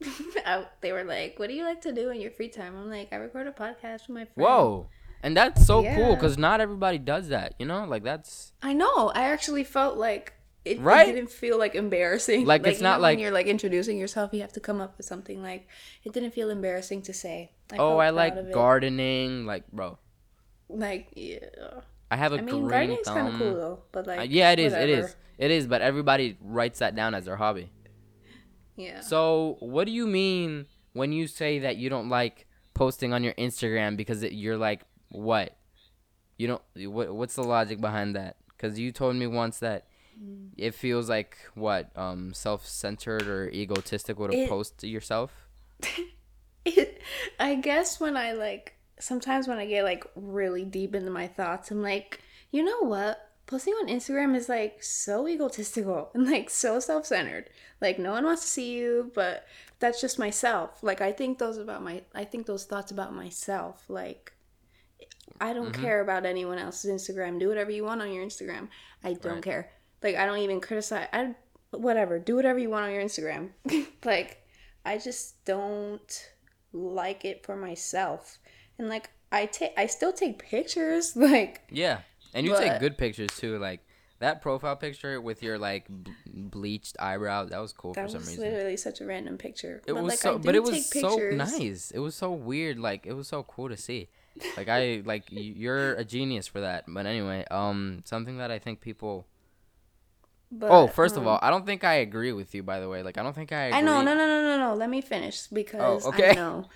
I, they were like, "What do you like to do in your free time?" I'm like, "I record a podcast with my friend." whoa and that's so cool because not everybody does that you know like that's I know. I actually felt like it, it didn't feel like embarrassing. Like, it's not like- when you're like introducing yourself, you have to come up with something like it didn't feel embarrassing to say. I oh i like gardening like bro Like yeah. i have a I mean, green thumb kind of cool though, but like Uh, yeah it is. It is. It is. but everybody writes that down as their hobby Yeah. So, what do you mean when you say that you don't like posting on your Instagram because it, you're like what? You don't what what's the logic behind that? Cuz you told me once that Mm. it feels like what um self-centered or egotistical to It- post to yourself. it, I guess when I like sometimes when I get like really deep into my thoughts, I'm like, you know what? Posting on Instagram is like so egotistical and like so self centered. Like no one wants to see you, but that's just myself. Like I think those about my I think those thoughts about myself. Like I don't Mm-hmm. care about anyone else's Instagram. Do whatever you want on your Instagram. I don't Right. care. Like I don't even criticize. I whatever. Do whatever you want on your Instagram. like I just don't like it for myself. And like I take I still take pictures. Like Yeah. And you take good pictures too like that profile picture with your like b- bleached eyebrows that was cool that for some was reason. literally such a random picture. It but was like so, I but it was so nice. It was so weird. Like it was so cool to see. Like I like you're a genius for that. But anyway, um, something that I think people. But, oh, first of um, all, I don't think I agree with you. By the way, like I don't think I. Agree. I know, no, no, no, no, no. Let me finish because Oh, okay. I know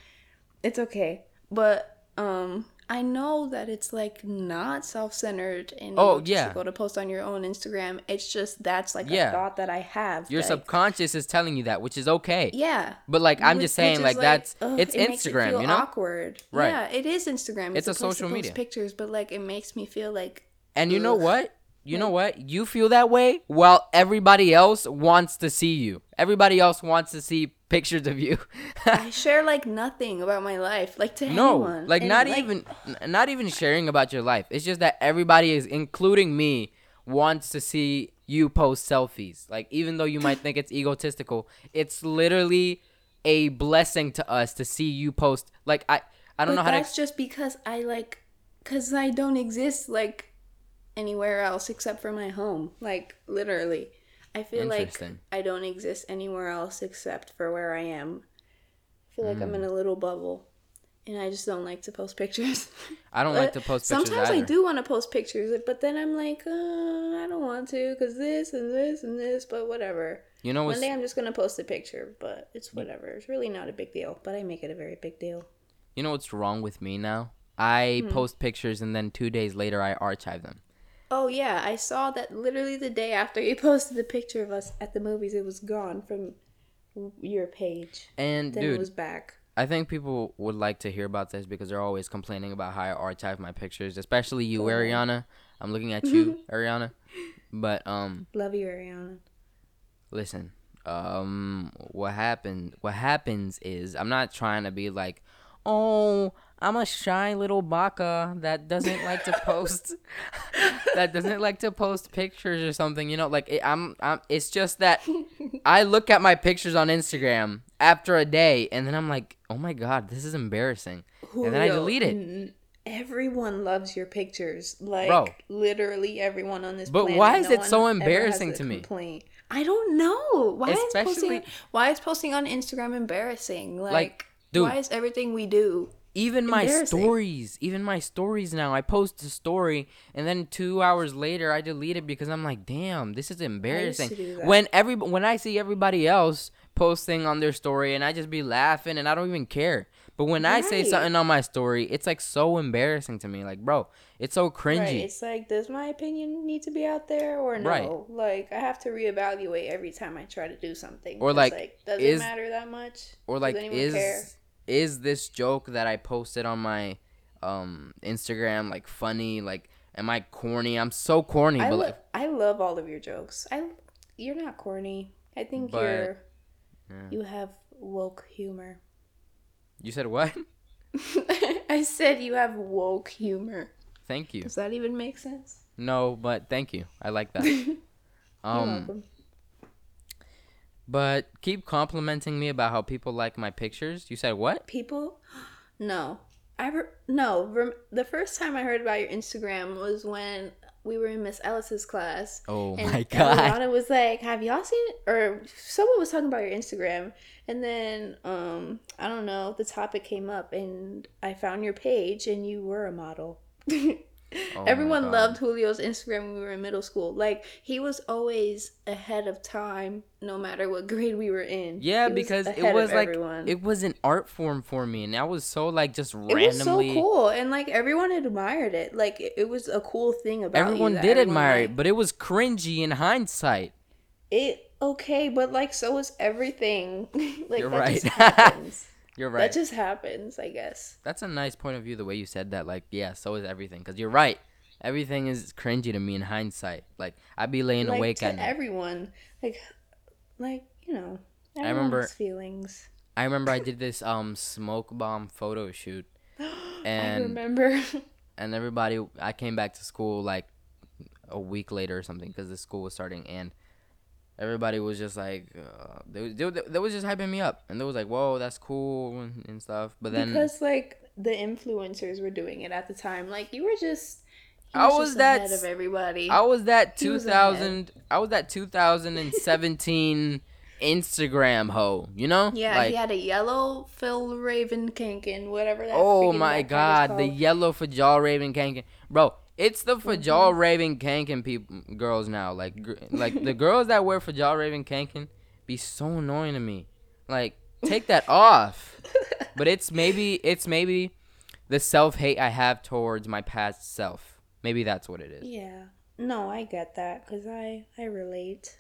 it's okay. But um, I know that it's like not self-centered and Oh, yeah. to post on your own Instagram. It's just that's like Yeah. a thought that I have. Your like, subconscious is telling you that, which is okay. Yeah. But like I'm Which- just saying, is like, that's ugh, it's it it Instagram, feel you know. Awkward. Right. Yeah, it is Instagram. It's a supposed social media. Pictures, but like it makes me feel like And you know what? You know what? You feel that way while everybody else wants to see you. Everybody else wants to see pictures of you. I share like nothing about my life, like to no, anyone. like not even n- not even sharing about your life. It's just that everybody is including me wants to see you post selfies. Like even though you might think it's egotistical, it's literally a blessing to us to see you post. Like I I don't but know how to that's just because I like, cause I don't exist like anywhere else except for my home. Like literally, I feel like I don't exist anywhere else except for where I am. I feel like I'm Hmm. in a little bubble, and I just don't like to post pictures. I don't like to post pictures Sometimes I do want to post pictures, but then I'm like, uh, I don't want to because this and this and this, but whatever. You know One day I'm just gonna post a picture, but it's whatever. It's really not a big deal, but I make it a very big deal. you know what's wrong with me now? I Hmm. post pictures and then two days later I archive them. Oh yeah, I saw that literally the day after you posted the picture of us at the movies, it was gone from your page. And Then dude, it was back. I think people would like to hear about this because they're always complaining about how I archive my pictures, especially you, Ariana. I'm looking at you, Ariana. But um, Love you, Ariana. listen, um, what happened? What happens is I'm not trying to be like, oh, I'm a shy little baka that doesn't like to post, that doesn't like to post pictures or something. You know, like it, I'm, I'm. It's just that I look at my pictures on Instagram after a day, and then I'm like, oh my god, this is embarrassing, and then I delete it. Everyone loves your pictures, like Bro. literally everyone on this. But planet. why is No it so one ever has embarrassing to me? complaint. I don't know. Why is posting? Why is posting on Instagram embarrassing? Like, Like, dude. why is everything we do? even my stories even my stories now i post a story and then two hours later i delete it because i'm like damn this is embarrassing when every when i see everybody else posting on their story and i just be laughing and i don't even care but when i say something on my story it's like so embarrassing to me like bro it's so cringy Right. It's like, does my opinion need to be out there or no? Right. Like, I have to reevaluate every time I try to do something. or like, like, does is- it matter that much? or like is care? Is this joke that i posted on my um instagram like funny like am i corny i'm so corny I, but lo- like I love all of your jokes. I you're not corny. I think But- you're yeah. you have woke humor. you said what I said you have woke humor. thank you Does that even make sense? No, but thank you. I like that. You're um, welcome. But keep complimenting me about how people like my pictures. You said what? People, no, I re- no. Rem- the first time I heard about your Instagram was when we were in Miss Ellis's class. Oh And my god. Eliana was like, "Have y'all seen?" It? Or someone was talking about your Instagram, and then um, I don't know. The topic came up, and I found your page, and you were a model. Oh Everyone loved Julio's Instagram when we were in middle school. Like he was always ahead of time, no matter what grade we were in. Yeah, because it was like everyone. it was an art form for me, and I was so like just It randomly. was so cool, and like everyone admired it. Like it, it was a cool thing about Everyone did everyone admire liked. it, but it was cringy in hindsight. it okay, but like so was everything. like You're that right. You're right. That just happens, I guess. That's a nice point of view. The way you said that, like, yeah, so is everything. Because you're right. Everything is cringy to me in hindsight. Like I'd be laying like awake to at night. everyone, like, like you know, I remember- feelings. I remember I did this um smoke bomb photo shoot, and I remember. and everybody i came back to school like a week later or something because the school was starting and everybody was just like uh, they, they, they was just hyping me up and they was like whoa that's cool and, and stuff but then because like the influencers were doing it at the time. Like you were just. he I was just that of everybody. i was that He was 2000 i was that 2017 instagram hoe you know Yeah, like he had a yellow Phil Raven Kanken, whatever that. oh my god the yellow Fajal Raven Kanken bro it's the Mm-hmm. Fajal Raven Kanken people girls now like gr- like the girls that wear Fajal Raven Kanken be so annoying to me like take that off but it's maybe it's maybe the self-hate I have towards my past self maybe that's what it is Yeah. No, I get that because I I relate.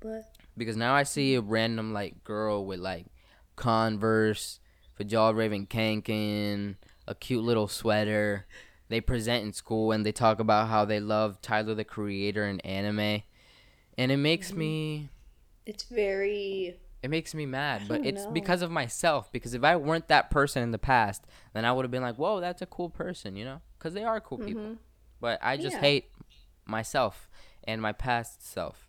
But because now I see a random like girl with like Converse, Fajal Raven Kanken, a cute little sweater. They present in school and they talk about how they love Tyler the Creator and anime, and it makes mm-hmm. me it's very it makes me mad. But it's know. because of myself. Because if I weren't that person in the past, then I would have been like, "Whoa, that's a cool person," you know? Because they are cool people. Mm-hmm. But I just Yeah. hate myself and my past self,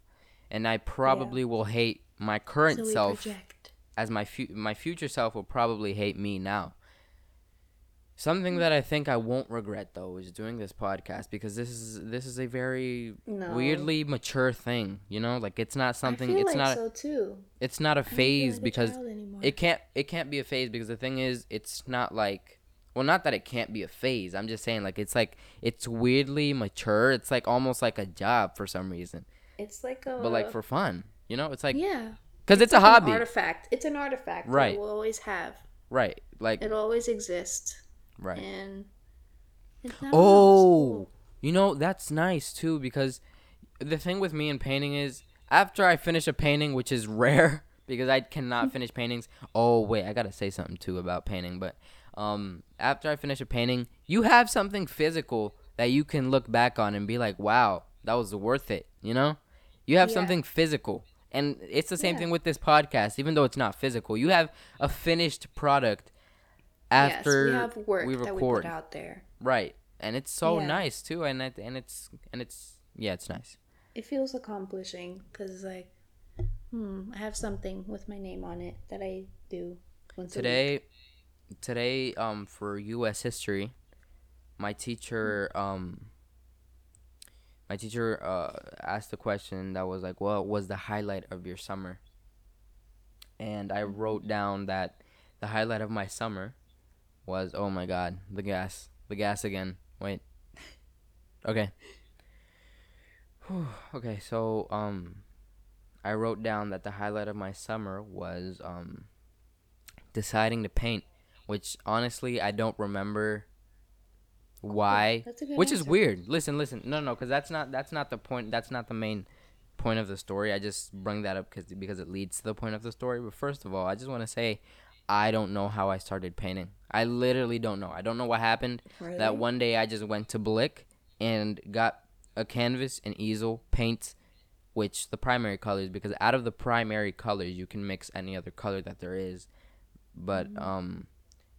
and I probably will hate my current so self project. as my fu- my future self will probably hate me now. Something that I think I won't regret though is doing this podcast because this is this is a very No. weirdly mature thing, you know? Like it's not something it's like not so too. it's not a phase like because anymore. it can't it can't be a phase because the thing is it's not like well not that it can't be a phase. I'm just saying like it's like it's weirdly mature. It's like almost like a job for some reason. it's like a But like for fun. You know, it's like yeah. because it's, a An hobby, artifact. It's an artifact. Right. It will always have. right? Like It'll always exist. Right. And Oh, you know that's nice too because the thing with me and painting is after I finish a painting, which is rare because I cannot finish paintings. Oh wait, I gotta say something too about painting. But um, after I finish a painting, you have something physical that you can look back on and be like, "Wow, that was worth it." You know, you have Yeah. something physical. And it's the same Yeah. thing with this podcast, even though it's not physical. You have a finished product after yes, we have work we that we record. put out there. Right. And it's so Yeah. nice too and it, and it's and it's yeah, it's nice. It feels accomplishing because like, hmm, I have something with my name on it that I do once a week. Today today um for US history, my teacher um my teacher uh asked a question that was like, "What was the highlight of your summer?" And I wrote down that the highlight of my summer was oh my god, the gas. The gas again. Wait. Okay. Whew, okay, so um I wrote down that the highlight of my summer was um deciding to paint, which honestly I don't remember why, That's a good which is weird. Listen, listen. No, no, cuz that's not that's not the point. That's not the main point of the story. I just bring that up cuz because it leads to the point of the story. But first of all, I just want to say I don't know how I started painting. I literally don't know. I don't know what happened. Really? That one day I just went to Blick and got a canvas, an easel, paint, which the primary colors because out of the primary colors you can mix any other color that there is. But um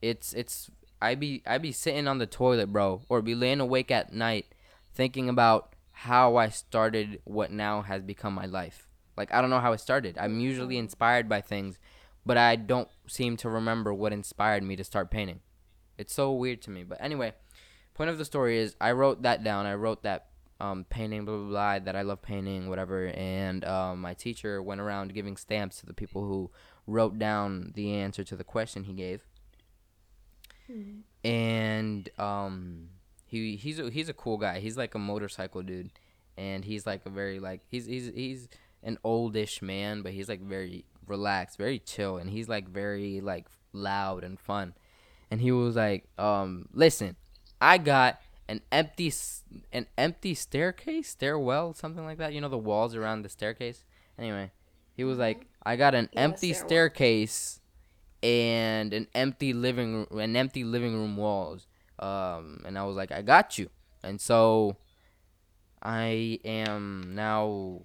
it's it's I be I be sitting on the toilet, bro, or be laying awake at night thinking about how I started what now has become my life. Like I don't know how it started. I'm usually inspired by things, but I don't seem to remember what inspired me to start painting. It's so weird to me. But anyway, point of the story is I wrote that down. I wrote that um, painting, blah, blah, blah, that I love painting, whatever. And um, my teacher went around giving stamps to the people who wrote down the answer to the question he gave. And um, he he's a, he's a cool guy. He's like a motorcycle dude, and he's like a very like he's he's he's an oldish man, but he's like very relaxed, very chill, and he's like very like loud and fun. And he was like, um, listen, I got an empty an empty staircase, stairwell, something like that. You know the walls around the staircase. Anyway, he was like, I got an Yeah, empty staircase and an empty living room, an empty living room walls. Um, and I was like, I got you. And so I am now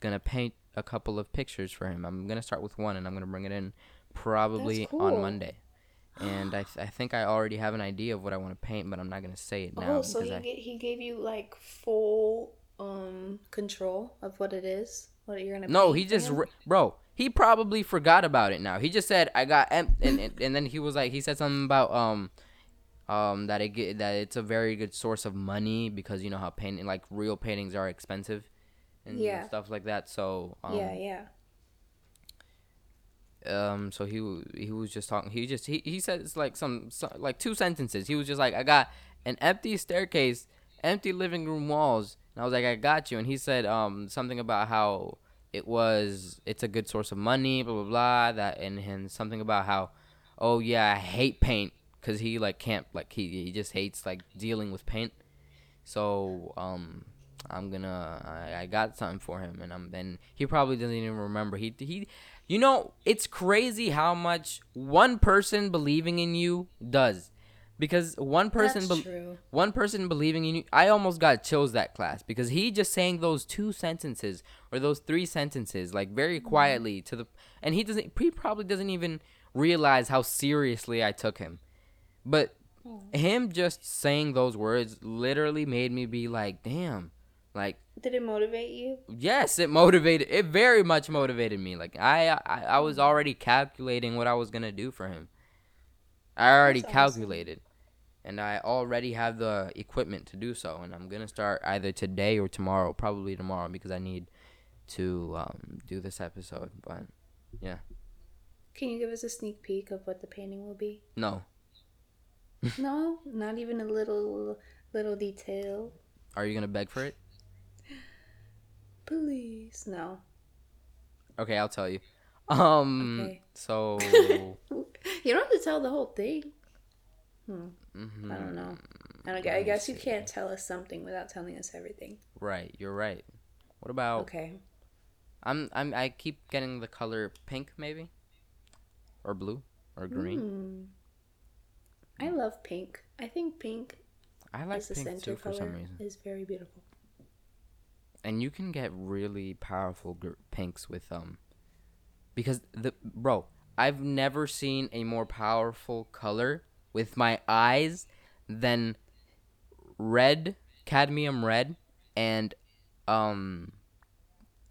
gonna paint a couple of pictures for him. I'm gonna start with one, and I'm gonna bring it in probably on. Monday. And I, th- I think I already have an idea of what I want to paint, but I'm not gonna say it now oh, so he, I, ga- he gave you like full um control of what it is, what you're gonna. No, he just, re- bro. He probably forgot about it now. He just said, "I got," em-, and, and and then he was like, he said something about um, um, that it get, that it's a very good source of money because you know how painting, like real paintings, are expensive, and Yeah. stuff like that. So um, yeah, yeah. um, so he he was just talking. He just he he said it's like some, some like two sentences. He was just like, "I got an empty staircase, empty living room walls," and I was like, "I got you." And he said um something about how it was it's a good source of money, blah blah blah. That and and something about how, oh yeah, I hate paint because he like can't like he he just hates like dealing with paint. So um. I'm gonna. I, I got something for him, and I'm. And he probably doesn't even remember. He he, you know, it's crazy how much one person believing in you does, because one person, be- true. one person believing in you. I almost got chills that class because he just saying those two sentences or those three sentences like very Mm-hmm. quietly to the, and he doesn't. He probably doesn't even realize how seriously I took him, but Oh. him just saying those words literally made me be like, damn, like Did it motivate you? yes it motivated it very much motivated me like i i, I was already calculating what i was gonna do for him i already awesome. calculated and i already have the equipment to do so and i'm gonna start either today or tomorrow probably tomorrow because i need to um, do this episode but yeah. Can you give us a sneak peek of what the painting will be? no no, not even a little little detail. are you gonna beg for it Please, no. Okay, I'll tell you. Um. Okay. So. You don't have to tell the whole thing. mhm. I don't know. I, don't, I guess you can't tell us something without telling us everything. Right. You're right. What about? Okay. I'm. I'm. I keep getting the color pink, maybe. Or blue, or green. Hmm. I love pink. I think pink I like pink center too for some reason. is very beautiful. And you can get really powerful gr- pinks with them, because the bro i've never seen a more powerful color with my eyes than red cadmium red and um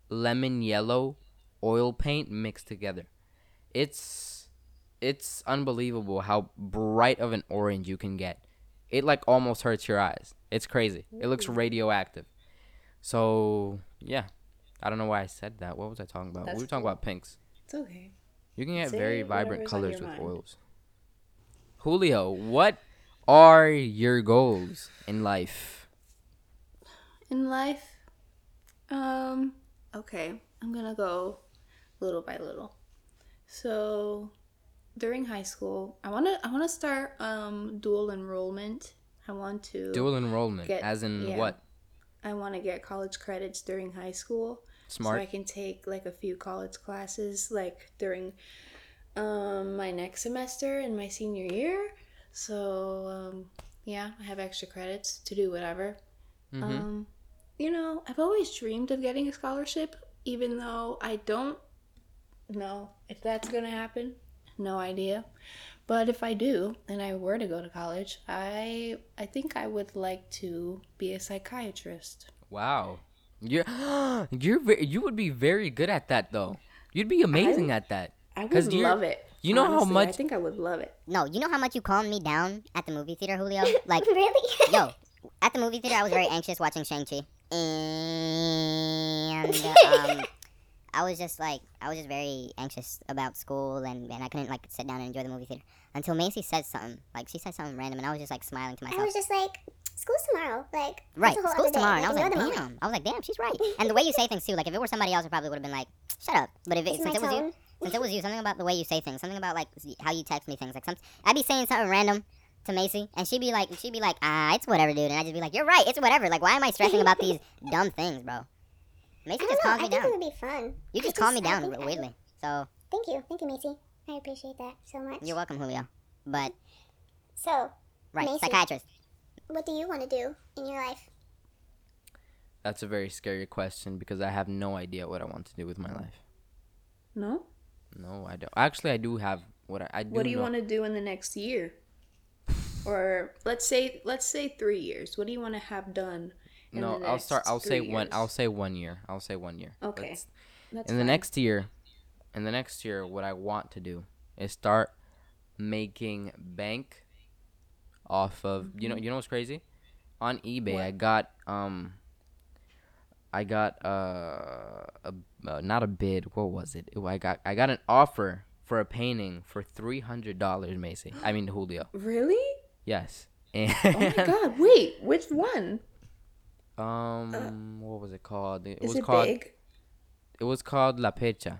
lemon yellow oil paint mixed together. It's it's unbelievable how bright of an orange you can get. It like almost hurts your eyes. It's crazy. It looks radioactive so yeah, I don't know why I said that. What was I talking about? That's we were talking cool. about pinks. It's okay. You can get Say very vibrant colors with mind. oils. Julio, what are your goals in life? In life, um, okay, I'm gonna go little by little. So, during high school, I wanna I wanna start um dual enrollment. I want to Dual enrollment, Get- as in yeah. what? I want to get college credits during high school. So I can take like a few college classes like during um, my next semester in my senior year. So um, yeah, I have extra credits to do whatever. Mhm. Um, you know, I've always dreamed of getting a scholarship, even though I don't know if that's gonna happen. No idea. But if I do, and I were to go to college, I I think I would like to be a psychiatrist. Wow, you're you're ve- you would be very good at that though. You'd be amazing at that. I would you're- love it. you know how much I think I would love it. No, you know how much you calmed me down at the movie theater, Julio? Like, really? yo, at the movie theater, I was very anxious watching Shang-Chi. And, um, I was just like, I was just very anxious about school and, and I couldn't, like, sit down and enjoy the movie theater. Until Macy said something. Like, she said something random and I was just, like, smiling to myself. I was just like, school's tomorrow. Like, Right, school's other day. tomorrow. And I was like, damn. I was like, damn, she's right. And the way you say things, too. Like, if it were somebody else, I probably would have been like, shut up. But if it, since it was you, since it was you, something about the way you say things, something about like how you text me things. Like some, I'd be saying something random to Macy, and she'd be like, she'd be like, ah, it's whatever, dude, and I'd just be like, you're right, it's whatever. Like, why am I stressing about these dumb things, bro? Macy just don't know. calms I me think down. it would be fun. You I just calm me down think I- weirdly. So Thank you. Thank you, Macy. I appreciate that so much. you're welcome, Julio. But So, right, Macy. psychiatrist. what do you want to do in your life? That's a very scary question because I have no idea what I want to do with my life. No. No, I don't. Actually, I do have what I, I do. What do you know- want to do in the next year? Or let's say let's say three years. What do you want to have done? No, I'll start. I'll say three one. I'll say one year. I'll say one year. Okay. Let's- That's in the next year, in the next year, what I want to do is start making bank off of you know you know what's crazy on eBay I got um I got uh, a uh, not a bid what was it Ooh, I got I got an offer for a painting for three hundred dollars Macy I mean Julio Really? yes and Oh my god! Wait, which one? Um what was it called it was it called big? it was called La Pecha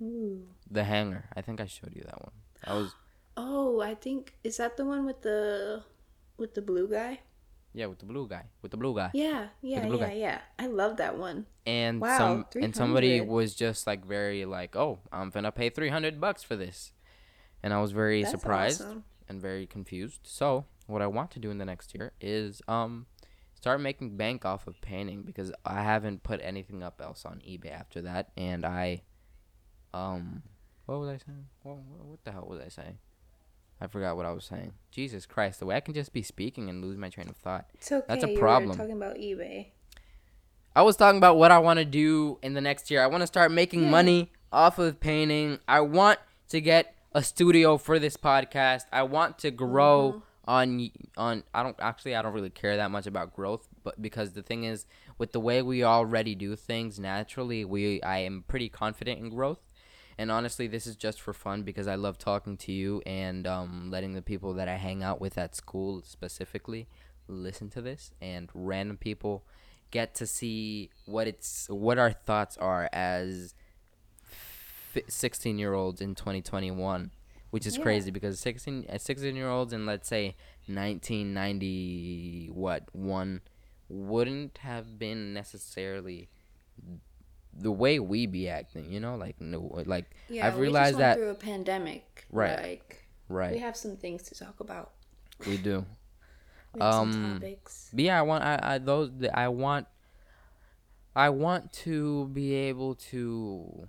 Ooh. the hanger I think I showed you that one that was Oh, I think is that the one with the with the blue guy? Yeah, with the blue guy. With the blue guy. Yeah, yeah, yeah, guy. yeah. I love that one. And Wow, some and somebody was just like very like, "Oh, I'm gonna pay 300 bucks for this." And I was very That's surprised awesome. and very confused. So, what I want to do in the next year is um start making bank off of painting because I haven't put anything up else on eBay after that and I um what was I saying? What, what the hell was I saying? I forgot what I was saying. Jesus Christ, the way I can just be speaking and lose my train of thought. It's okay. That's a you were problem. talking about eBay. I was talking about what I want to do in the next year. I want to start making money off of painting. I want to get a studio for this podcast. I want to grow on on I don't actually I don't really care that much about growth, but because the thing is with the way we already do things naturally, we I am pretty confident in growth. And honestly, this is just for fun because I love talking to you and um, letting the people that I hang out with at school specifically listen to this and random people get to see what it's what our thoughts are as 16 year olds in 2021, which is Yeah. crazy because 16 uh, 16 year olds in let's say 1990 what one wouldn't have been necessarily the way we be acting, you know, like no, like Yeah, I've we realized that- through a pandemic. Right. Like right we have some things to talk about. we do. We Um, topics. But yeah, I want I, I those the- I want I want to be able to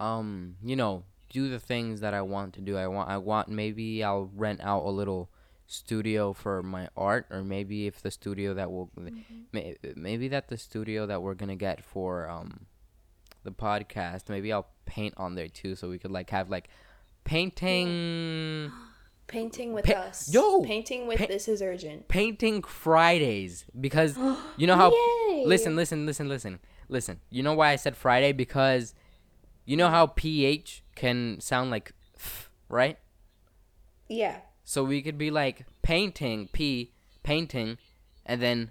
um you know do the things that I want to do. I want I want maybe I'll rent out a little studio for my art or maybe if the studio that will may, maybe that the studio that we're going to get for um the podcast maybe I'll paint on there too so we could like have like painting Painting with Pa- us. Yo! Painting with Pa- this is urgent. painting Fridays because you know how Yay! listen listen listen listen listen you know why I said Friday because you know how ph can sound like f, right Yeah. so we could be like painting p painting and then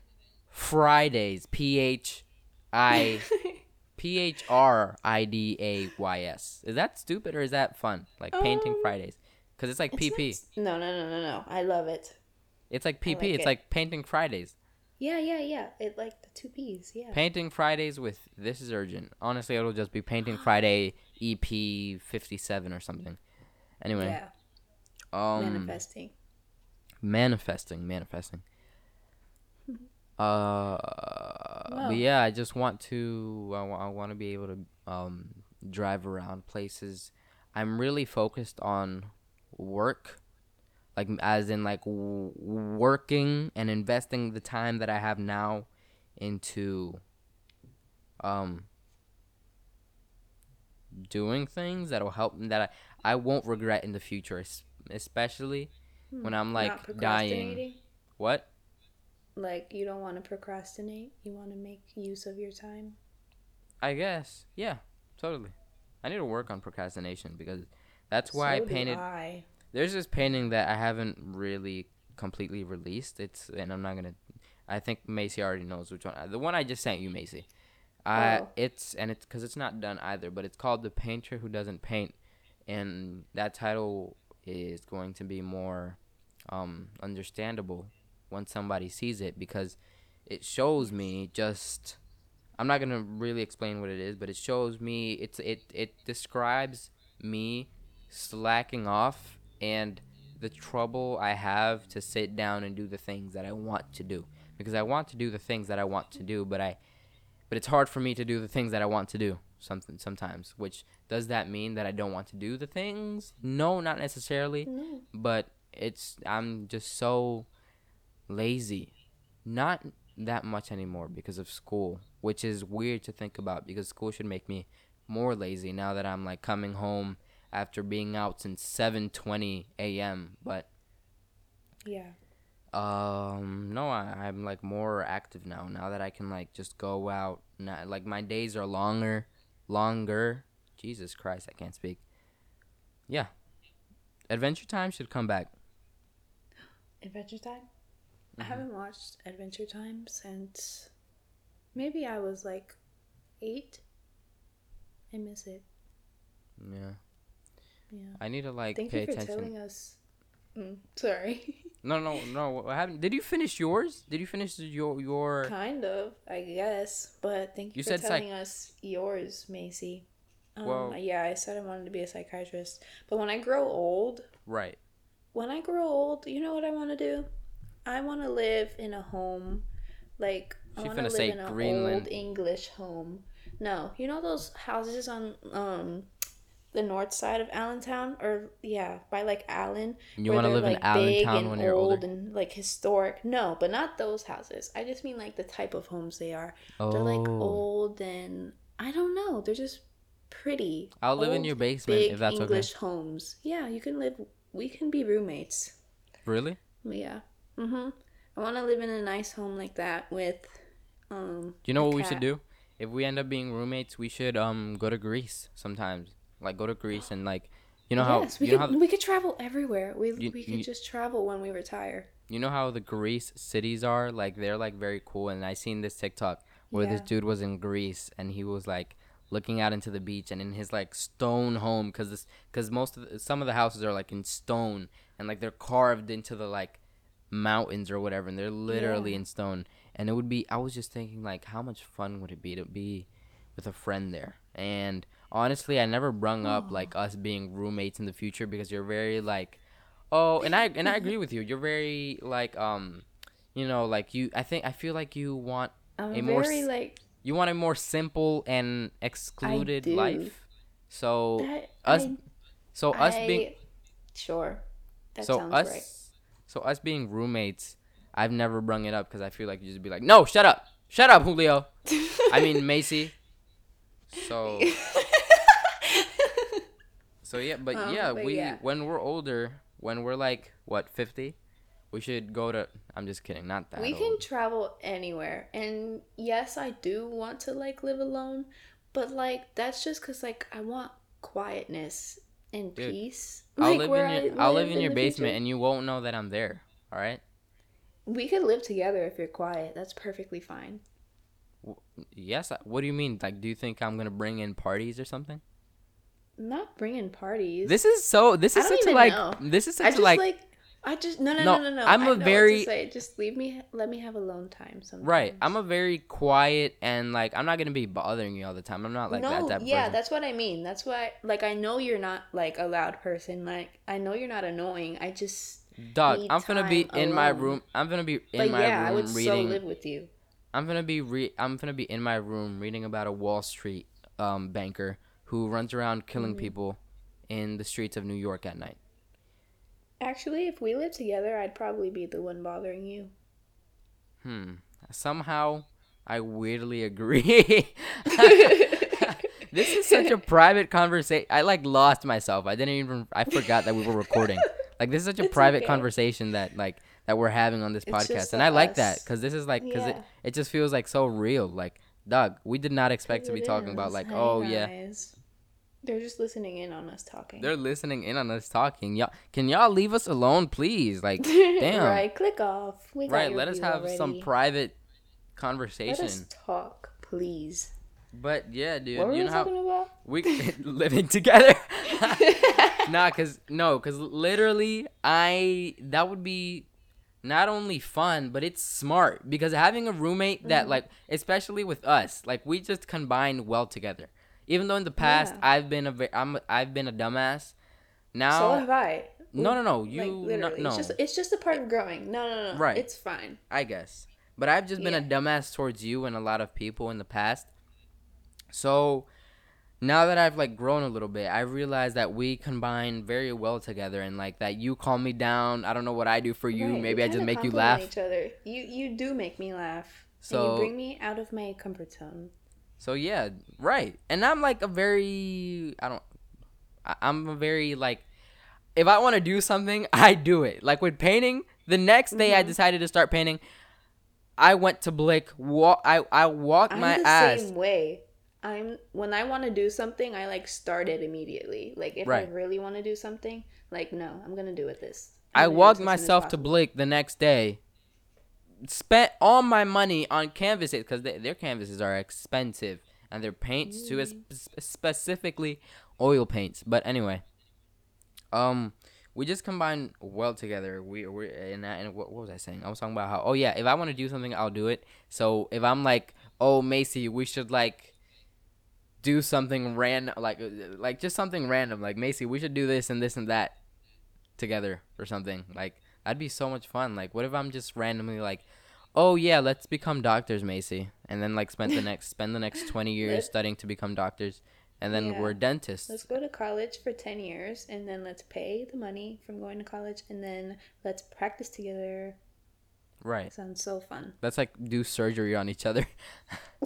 Fridays p h i p h r i d a y s is that stupid or is that fun like painting Um, Fridays because it's like pp not- No, no, no, no, no. I love it. it's like pp like it's it. like painting Fridays Yeah, yeah, yeah. It like the two P's. Yeah. Painting Fridays with This is Urgent. Honestly, it'll just be Painting Friday EP 57 or something. Anyway, yeah. um Manifesting. manifesting, manifesting. Uh but yeah, I just want to I, wa- I want to be able to um drive around places. I'm really focused on work like as in like w- working and investing the time that I have now into um doing things that'll help me, that I, I won't regret in the future es- especially when I'm Not like dying what Like you don't want to procrastinate. You want to make use of your time. I guess yeah totally I need to work on procrastination because that's why So I do painted I. there's this painting that I haven't really completely released. It's and I'm not gonna. I think Macy already knows which one. The one I just sent you, Macy. I Oh. it's and it's because it's not done either, but it's called "The Painter Who Doesn't Paint," and that title is going to be more um, understandable when somebody sees it because it shows me just. I'm not gonna really explain what it is, but it shows me. It's it it describes me slacking off and the trouble I have to sit down and do the things that I want to do. Because I want to do the things that I want to do but I but it's hard for me to do the things that I want to do something sometimes which does that mean that I don't want to do the things? No not necessarily No. but it's I'm just so lazy. Not that much anymore because of school which is weird to think about because school should make me more lazy now that I'm like coming home after being out since 7:20 a.m. But Yeah. um, no, I, I'm like more active now. Now that I can like just go out, not, like my days are longer, longer. Jesus Christ, I can't speak. Yeah, Adventure Time should come back. Adventure Time. Mm-hmm. I haven't watched Adventure Time since maybe I was like eight. I miss it. Yeah, Yeah. I need to like Thank pay you for attention. telling us. Mm, sorry. No, no, no. What happened? Did you finish yours? Did you finish your your? kind of, I guess. But thank you, You for said psych- telling us yours, Macy. Um, Well- yeah, I said I wanted to be a psychiatrist. But when I grow old, Right. when I grow old, you know what I want to do? I want to live in a home, like I want to live say in an Greenland. old English home. No, you know those houses on um the north side of Allentown, or yeah, by like Allen. You want to live in like, big Allentown when you're old older? and like historic. No, but not those houses. I just mean like the type of homes they are. Oh. They're like old and I don't know. They're just pretty. I'll live in your basement big if that's okay. English homes. Yeah, you can live. We can be roommates. Really? Yeah. Mhm. I want to live in a nice home like that with um Do you know what we should do? If we end up being roommates, we should um go to Greece sometimes. Like go to Greece and like you know how yes, we you know could how we could travel everywhere. We You- we could you- just travel when we retire. you know how the Greece cities are like they're like very cool and I seen this TikTok where this dude was in Greece and he was like looking out into the beach and in his like stone home because this because most of the, some of the houses are like in stone and like they're carved into the like mountains or whatever and they're literally Yeah. in stone and it would be i was just thinking like how much fun would it be to be with a friend there and honestly i never brung up like us being roommates in the future because you're very like oh and i and i agree with you you're very like um you know like you i think i feel like you want I'm a more very like you want a more simple and excluded life so that. us I, so us being sure. That so sounds us right. so us being roommates i've never brung it up because i feel like you just be like no shut up shut up julio i mean macy so so yeah but Um, yeah but we yeah. when we're older when we're like what 50 we should go to i'm just kidding not that we old. can travel anywhere and yes i do want to like live alone but like that's just because like i want quietness and Dude, peace i'll like live where in your I i'll live in in your basement future. and you won't know that i'm there all right we could live together if you're quiet that's perfectly fine yes what do you mean like do you think i'm gonna bring in parties or something not bringing parties this is so this is such a like know. this is i such just a like, like i just no no No, no no no I'm I a know what to very- just leave me let me have a alone time sometimes. Right. I'm a very quiet and like I'm not gonna be bothering you all the time. I'm not like no, that type yeah, person. that's what I mean. That's why, like, I know you're not like a loud person. Like, I know you're not annoying. I just, Dog, I'm gonna be time in my room. I'm gonna be in but my yeah, I room would so live with you. I'm gonna be re- I'm gonna be in my room reading about a Wall Street um, banker who runs around killing Mm-hmm. people in the streets of New York at night. Actually, if we lived together, I'd probably be the one bothering you. Hmm. Somehow, I weirdly agree. this is such a private conversation. I like lost myself. I didn't even. I forgot that we were recording. Like this is such a It's private okay. conversation that like that we're having on this It's podcast, and I like that because this is like because Yeah. it it just feels like so real. Like, Doug, we did not expect to be talking about is. like, Hey, oh yeah. They're just listening in on us talking. they're listening in on us talking. Y'all, can y'all leave us alone, please? Like, damn. right, click off. We right. Let us have some already. private Let conversation. us talk, please. But yeah, dude, what were you we know how talking about? we living together. nah, cause no, cause literally, I that would be not only fun, but it's smart because having a roommate that mm-hmm. like, especially with us, like we just combine well together. Even though in the past Yeah. I've been a ve- I'm I've been a dumbass. Now so have I. no no no Like, you no, literally, no It's just, it's just a part of growing. No, no, no. Right. It's fine. I guess. But I've just been a dumbass towards you and a lot of people in the past. So now that I've like grown a little bit, I realize that we combine very well together and like that you calm me down. I don't know what I do for you. Right, we Maybe I just make you laugh. Each other. You you do make me laugh. and So- you bring me out of my comfort zone. So yeah, right. And I'm like a very I don't I, I'm a very like if I want to do something, I do it. Like with painting, the next day Mm-hmm. I decided to start painting. I went to Blick. Wa- I I walked I'm my the ass. same way. I'm when I want to do something, I like start it immediately. Like if Right. I really want to do something, like no, I'm gonna do it this. I I'm gonna walked this as soon as myself to. Blick the next day. Spent all my money on canvases because their canvases are expensive and their paints too, sp- specifically oil paints. But anyway, um, we just combine well together. We we and, I- and what, what was I saying? I was talking about how oh yeah, if I want to do something, I'll do it. So if I'm like oh Macy, we should like do something random like uh, like just something random like Macy, we should do this and this and that together or something. Like that'd be so much fun. Like what if I'm just randomly like, "Oh yeah, let's become doctors, Macy." And then like spend the next spend the next 20 years studying to become doctors and then Yeah. we're dentists. Let's go to college for 10 years and then let's pay the money from going to college and then let's practice together. right. Sounds so fun. Let's like do surgery on each other.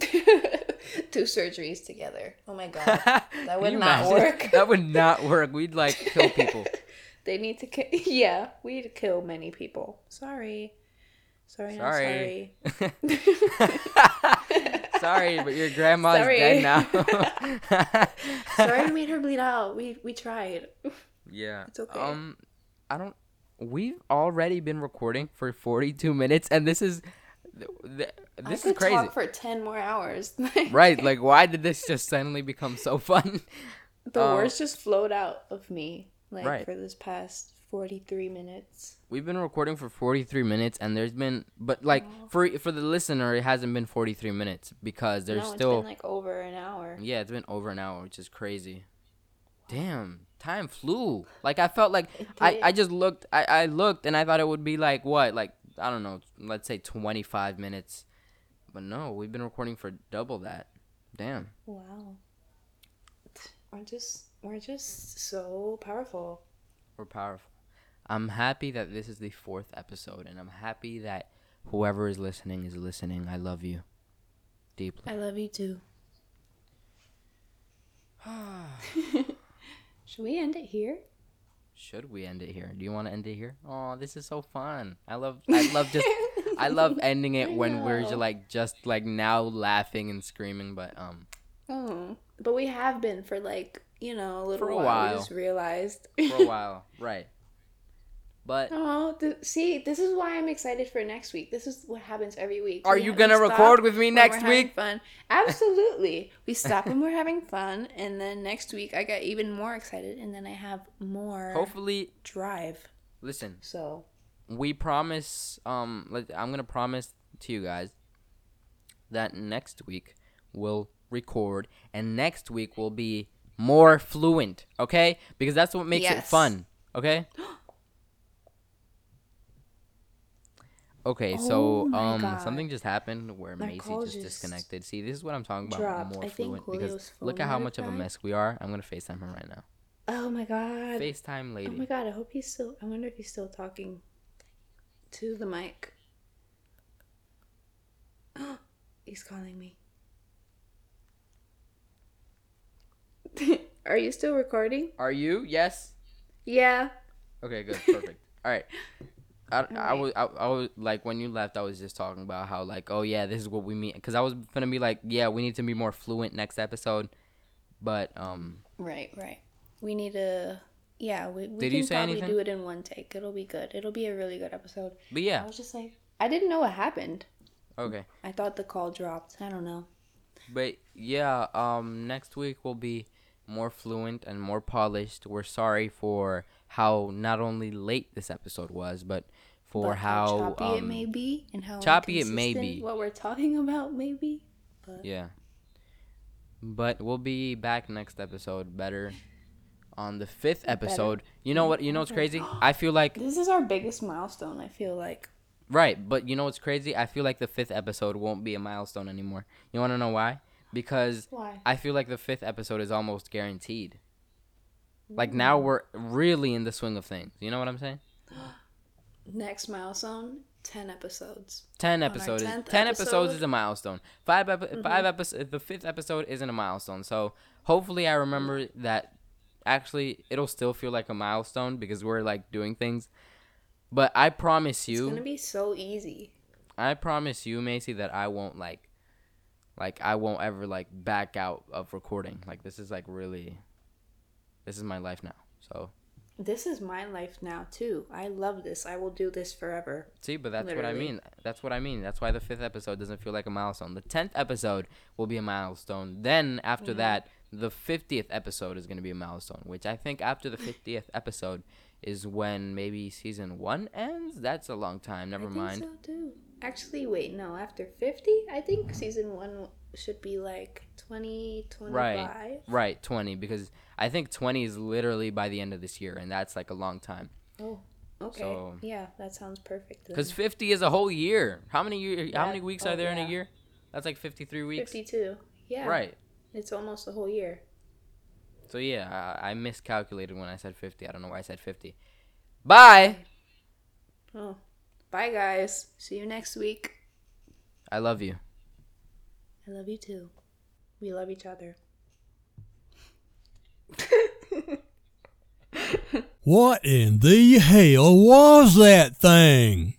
Two surgeries together. Oh my god. that would not work. that would not work. We'd like kill people. They need to kill. yeah, we'd kill many people. Sorry. Sorry, Sorry. sorry. Sorry, but your grandma's Sorry. dead now. sorry we made her bleed out. We we tried. Yeah. It's okay. Um, I don't. We've already been recording for 42 minutes, and this is th- I this could is crazy. talk for ten more hours. right? Like, why did this just suddenly become so fun? the um, words just flowed out of me, like Right. for this past forty-three minutes. We've been recording for 43 minutes, and there's been, but like oh. for for the listener, it hasn't been 43 minutes because there's no, still, been like over an hour. yeah, it's been over an hour, which is crazy. Damn, time flew. Like I felt like I, I just looked, I, I looked, and I thought it would be like what, like I don't know, let's say 25 minutes, but no, we've been recording for double that. Damn. Wow. We're just we're just so powerful. We're powerful. I'm happy that this is the fourth episode, and I'm happy that whoever is listening is listening. I love you deeply. I love you too. Should we end it here? Should we end it here? Do you want to end it here? Oh, this is so fun. I love. I love just. I love ending it when we're just like just like now laughing and screaming, but um, Oh, but we have been for like you know a little For a while. while. We just realized. for a while, right? But Oh, th- see, this is why I'm excited for next week. This is what happens every week. Are We you gonna record with me next we're week? Fun, absolutely. we stop when we're having fun, and then next week I get even more excited, and then I have more hopefully, drive. listen. So we promise um i'm gonna promise to you guys that next week we'll record and next week will be more fluent okay because that's what makes it fun okay okay Oh so um God. something just happened where My macy just just disconnected see this is what i'm talking about dropped. more I fluent because look at how much of a mess we are i'm gonna facetime him right now oh my god, facetime lady oh my god, I hope he's still. I wonder if he's still talking to the mic. he's calling me. Are you still recording? are you yes Yeah. Okay, good, perfect. All right. I, I was I, I was like when you left I was just talking about how like oh yeah this is what we mean because I was gonna be like yeah we need to be more fluent next episode, but um Right, right. We need to. Yeah, we, we can probably anything? do it in one take. It'll be good. It'll be a really good episode. but yeah I was just like, I didn't know what happened. okay I thought the call dropped. I don't know. but yeah um next week will be more fluent and more polished. We're sorry for how not only late this episode was but for But how, choppy um, it may be and how choppy it may be. What we're talking about, maybe. But Yeah. But we'll be back next episode better on the fifth episode. You know what? You know what's crazy? I feel like this is our biggest milestone. I feel like. right, but you know what's crazy? I feel like the fifth episode won't be a milestone anymore. You want to know why? Because Why? I feel like the fifth episode is almost guaranteed. Like now we're really in the swing of things. You know what I'm saying? Next milestone, ten episodes. Ten episodes. is- 10th Ten episodes is a milestone. Five epi- mm-hmm. five episodes. The fifth episode isn't a milestone. So hopefully I remember that. Actually, it'll still feel like a milestone because we're like doing things. But I promise you, It's gonna be so easy. I promise you, Macy, that I won't like, like I won't ever like back out of recording. Like this is like really, this is my life now. So This is my life now too. I love this. I will do this forever. See, but that's what I mean. That's what I mean. That's why the fifth episode doesn't feel like a milestone. The tenth episode will be a milestone. Then after that, the fiftieth episode is going to be a milestone. Which I think after the fiftieth episode is when maybe season one ends. That's a long time. Never I mind. think so too. Actually, wait, no. After fifty, I think season one should be like 20, 25. Right, right, twenty because I think twenty is literally by the end of this year, and that's like a long time. Oh, okay. So- yeah, that sounds perfect. Because fifty is a whole year. How many year? How many weeks Oh, are there in a year? That's like fifty-three weeks. fifty-two. Yeah. Right. It's almost a whole year. So yeah, I, I miscalculated when I said 50. I don't know why I said 50. Bye. Oh, bye guys. See you next week. I love you. I love you too. We love each other. What in the hell was that thing?